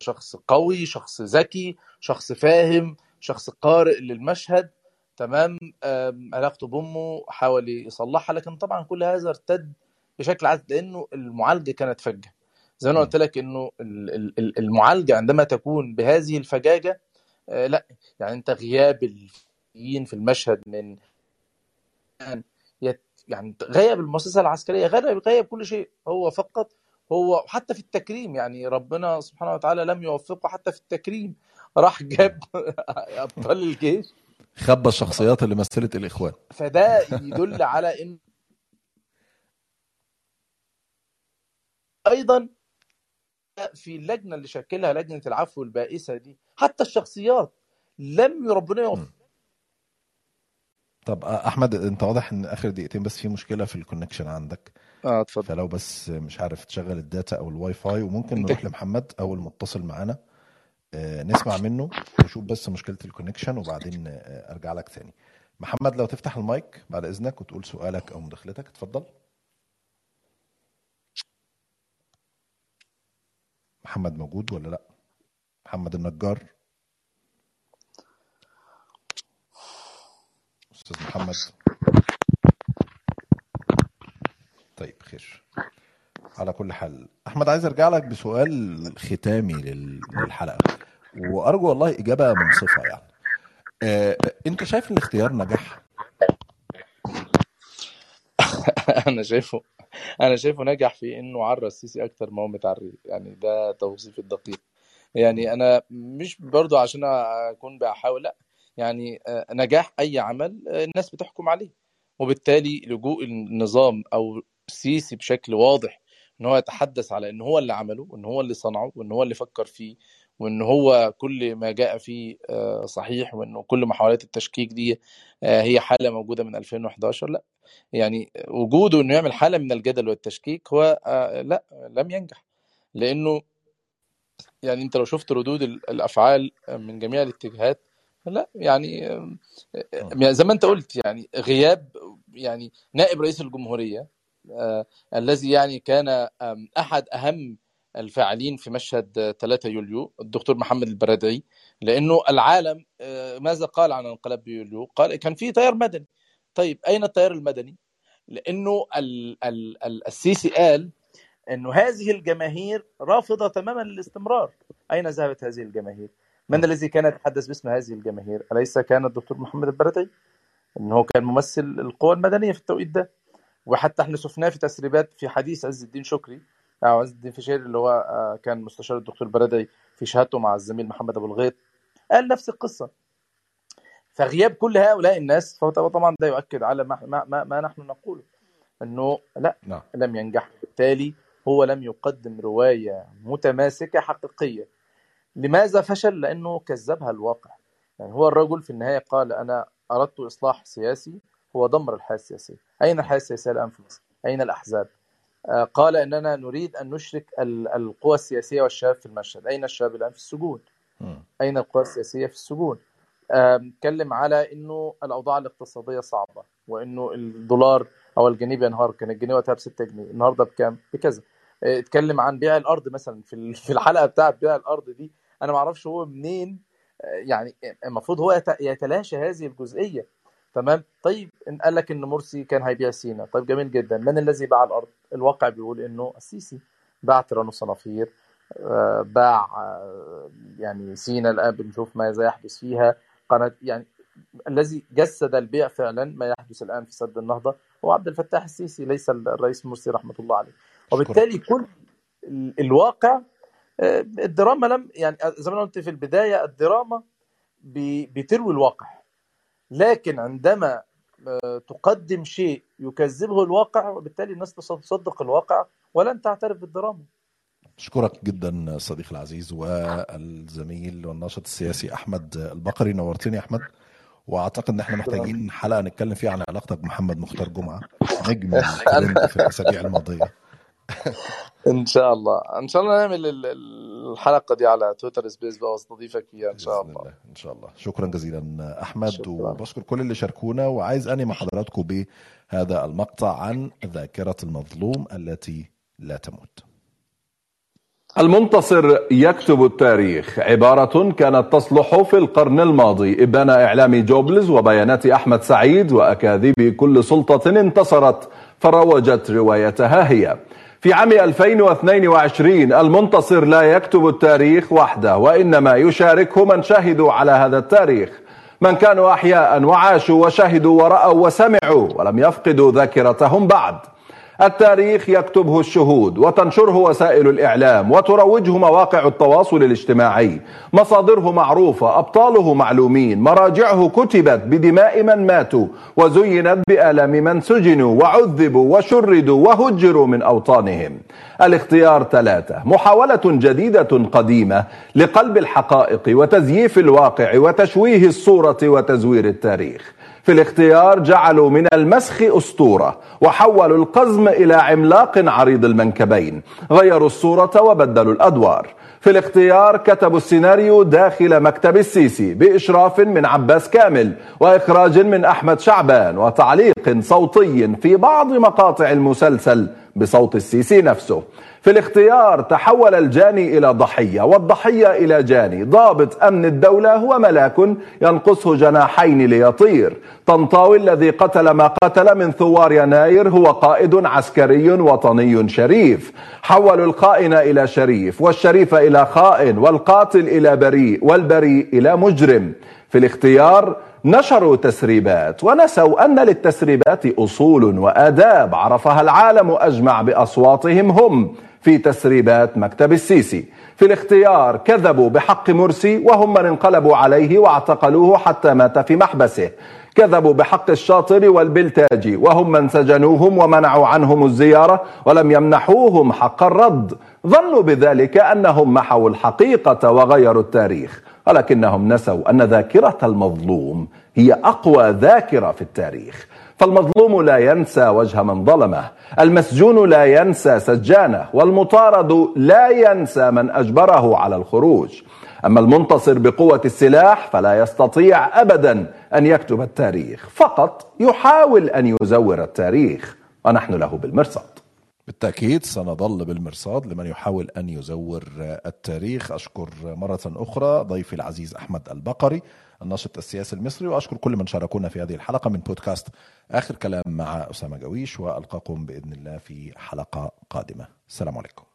شخص قوي شخص ذكي شخص فاهم شخص قارئ للمشهد تمام علاقته بأمه حاول يصلحها لكن طبعا كل هذا ارتد بشكل عام لأنه المعالجة كانت فجة زي ما. قلت لك إنه ال- ال- ال- المعالجة عندما تكون بهذه الفجاجة آه، لا يعني أنت غياب الفيين في المشهد من يت- يعني غيب المؤسسة العسكرية غيب غيب كل شيء هو فقط هو حتى في التكريم يعني ربنا سبحانه وتعالى لم يوفقه حتى في التكريم راح جاب <laughs> أبطال الجيش خبى الشخصيات اللي مثلت الإخوان. فده يدل على إن أيضا في اللجنة اللي شكلها لجنة العفو البائسة دي حتى الشخصيات لم ربنا يوفق. طب أحمد أنت واضح إن آخر دقيقتين بس في مشكلة في ال connection عندك. آه اتفضل. فلو بس مش عارف تشغل ال data أو الواي فاي وممكن نروح <laughs> لمحمد اول متصل معانا. نسمع منه نشوف بس مشكلة الكونكشن وبعدين آه، أرجع لك تاني. محمد لو تفتح المايك بعد إذنك وتقول سؤالك أو مداخلتك اتفضل. محمد موجود ولا لأ؟ محمد النجار. أستاذ محمد. طيب خير. على كل حال. أحمد عايز أرجع لك بسؤال ختامي لل- للحلقة. وأرجو والله إجابة منصفة يعني. آه، أنت شايف الاختيار نجح <laughs> أنا شايفه أنا شايفه نجح في إنه عرى السيسي أكتر ما هو متعري. يعني ده توصيف الدقيق. يعني أنا مش برضو عشان أكون بحاول لأ. يعني آه، نجاح أي عمل آه، الناس بتحكم عليه. وبالتالي لجوء النظام أو السيسي بشكل واضح إن هو يتحدث على إن هو اللي عمله وان هو اللي صنعه وإن هو اللي فكر فيه وإن هو كل ما جاء فيه آه، صحيح وانه كل محاولات التشكيك دي آه، هي حالة موجودة من 2011 لأ يعني وجوده إنه يعمل حالة من الجدل والتشكيك هو آه، لأ لم ينجح لأنه يعني أنت لو شفت ردود ال- الأفعال من جميع الاتجاهات لأ يعني يعني زي ما أنت قلت يعني غياب يعني نائب رئيس الجمهورية الذي يعني كان أحد أهم الفاعلين في مشهد آه، 3 يوليو الدكتور محمد البرادعي لأنه العالم آه، ماذا قال عن انقلاب يوليو؟ قال كان في تيار مدني. طيب أين التيار المدني؟ لأنه ال ال ال السيسي قال إنه هذه الجماهير رافضة تماما للاستمرار. أين ذهبت هذه الجماهير؟ من الذي كان يتحدث باسم هذه الجماهير؟ أليس كان الدكتور محمد البرتي إنه كان ممثل القوى المدنية في التوقيت ده. وحتى إحنا شفناه في تسريبات في حديث عز الدين شكري أو عز الدين فشير اللي هو آه، كان مستشار الدكتور بردي في شهادته مع الزميل محمد أبو الغيط قال نفس القصة. فغياب كل هؤلاء الناس فهو طبعا ده يؤكد على ما, ما, ما, ما نحن نقوله إنه لا نعم. لم ينجح. بالتالي هو لم يقدم رواية متماسكة حقيقية. لماذا فشل؟ لأنه كذبها الواقع. يعني هو الرجل في النهاية قال أنا أردت إصلاح سياسي هو دمر الحياة السياسية. أين الحياة السياسيه الان في مصر أين الأحزاب؟ آه، قال إننا نريد أن نشرك ال- القوى السياسية والشباب في المشهد. أين الشباب الآن في السجون. أين القوى السياسية في السجون؟ آم، اتكلم على إنه الأوضاع الاقتصادية صعبة وإنه الدولار أو الجنيه بينهار. كان الجنيه وقتها ب 6 جنيه النهارده بكام؟ بكذا. آه، اتكلم عن بيع الأرض مثلا. في <laughs> في الحلقة بتاعت بيع الأرض دي أنا ما أعرفش هو منين. آه، يعني المفروض هو يت- يتلاشى هذه الجزئية. تمام؟ طيب إن قال لك إن مرسي كان هيبيع سينا. طيب جميل جدا. من الذي باع الأرض؟ الواقع بيقول إنه السيسي. باع تيران وصنافير آه، باع آه، يعني سينا الآن بنشوف ماذا يحدث فيها. قناة يعني الذي جسد البيع فعلا ما يحدث الآن في سد النهضة هو عبد الفتاح السيسي ليس الرئيس مرسي رحمة الله عليه. وبالتالي كل ال- الواقع آه، الدراما لم يعني زي ما قلت في البداية الدراما بتروي الواقع. لكن عندما آه، تقدم شيء يكذبه الواقع وبالتالي الناس تصدق الواقع ولن تعترف بالدراما. أشكرك جدا صديقي العزيز والزميل والناشط السياسي أحمد البقري. نورتني يا أحمد وأعتقد إن إحنا محتاجين حلقة نتكلم فيها عن علاقتك بمحمد مختار جمعة نجم <laughs> في الأسابيع الماضية. إن شاء الله. إن شاء الله نعمل ال- ال- الحلقة دي على تويتر space بقى واستضيفك فيها إن شاء الله. الله إن شاء الله. شكرا جزيلا أحمد شكراً. وبشكر كل اللي شاركونا. وعايز اني مع حضراتكم بهذا المقطع عن ذاكرة المظلوم التي لا تموت. المنتصر يكتب التاريخ. عبارة كانت تصلح في القرن الماضي. إبان إعلام جوبلز وبيانات أحمد سعيد وأكاذيب كل سلطة انتصرت فروجت روايتها هي. في عام 2022 المنتصر لا يكتب التاريخ وحده وإنما يشاركه من شهدوا على هذا التاريخ. من كانوا أحياء وعاشوا وشهدوا ورأوا وسمعوا ولم يفقدوا ذاكرتهم بعد. التاريخ يكتبه الشهود وتنشره وسائل الإعلام وتروجه مواقع التواصل الاجتماعي. مصادره معروفة أبطاله معلومين مراجعه كتبت بدماء من ماتوا وزينت بآلام من سجنوا وعذبوا وشردوا وهجروا من أوطانهم. الاختيار ثلاثة محاولة جديدة قديمة لقلب الحقائق وتزييف الواقع وتشويه الصورة وتزوير التاريخ. في الاختيار جعلوا من المسخ أسطورة وحولوا القزم إلى عملاق عريض المنكبين غيروا الصورة وبدلوا الأدوار. في الاختيار كتبوا السيناريو داخل مكتب السيسي بإشراف من عباس كامل وإخراج من أحمد شعبان وتعليق صوتي في بعض مقاطع المسلسل بصوت السيسي نفسه. في الاختيار تحول الجاني إلى ضحية والضحية إلى جاني. ضابط أمن الدولة هو ملاك ينقصه جناحين ليطير. طنطاوي الذي قتل ما قتل من ثوار يناير هو قائد عسكري وطني شريف. حولوا الخائن إلى شريف والشريف إلى خائن والقاتل إلى بريء والبريء إلى مجرم. في الاختيار نشروا تسريبات ونسوا أن للتسريبات أصول وآداب عرفها العالم أجمع بأصواتهم هم في تسريبات مكتب السيسي. في الاختيار كذبوا بحق مرسي وهم من انقلبوا عليه واعتقلوه حتى مات في محبسه. كذبوا بحق الشاطر والبلتاجي وهم من سجنوهم ومنعوا عنهم الزيارة ولم يمنحوهم حق الرد. ظنوا بذلك أنهم محوا الحقيقة وغيروا التاريخ. ولكنهم نسوا أن ذاكرة المظلوم هي أقوى ذاكرة في التاريخ. فالمظلوم لا ينسى وجه من ظلمه المسجون لا ينسى سجانه والمطارد لا ينسى من أجبره على الخروج. أما المنتصر بقوة السلاح فلا يستطيع أبدا أن يكتب التاريخ فقط يحاول أن يزور التاريخ ونحن له بالمرصاد بالتأكيد سنظل بالمرصاد لمن يحاول أن يزور التاريخ. أشكر مرة أخرى ضيفي العزيز أحمد البقري الناشط السياسي المصري وأشكر كل من شاركونا في هذه الحلقة من بودكاست آخر كلام مع أسامة جويش وألقاكم بإذن الله في حلقة قادمة. السلام عليكم.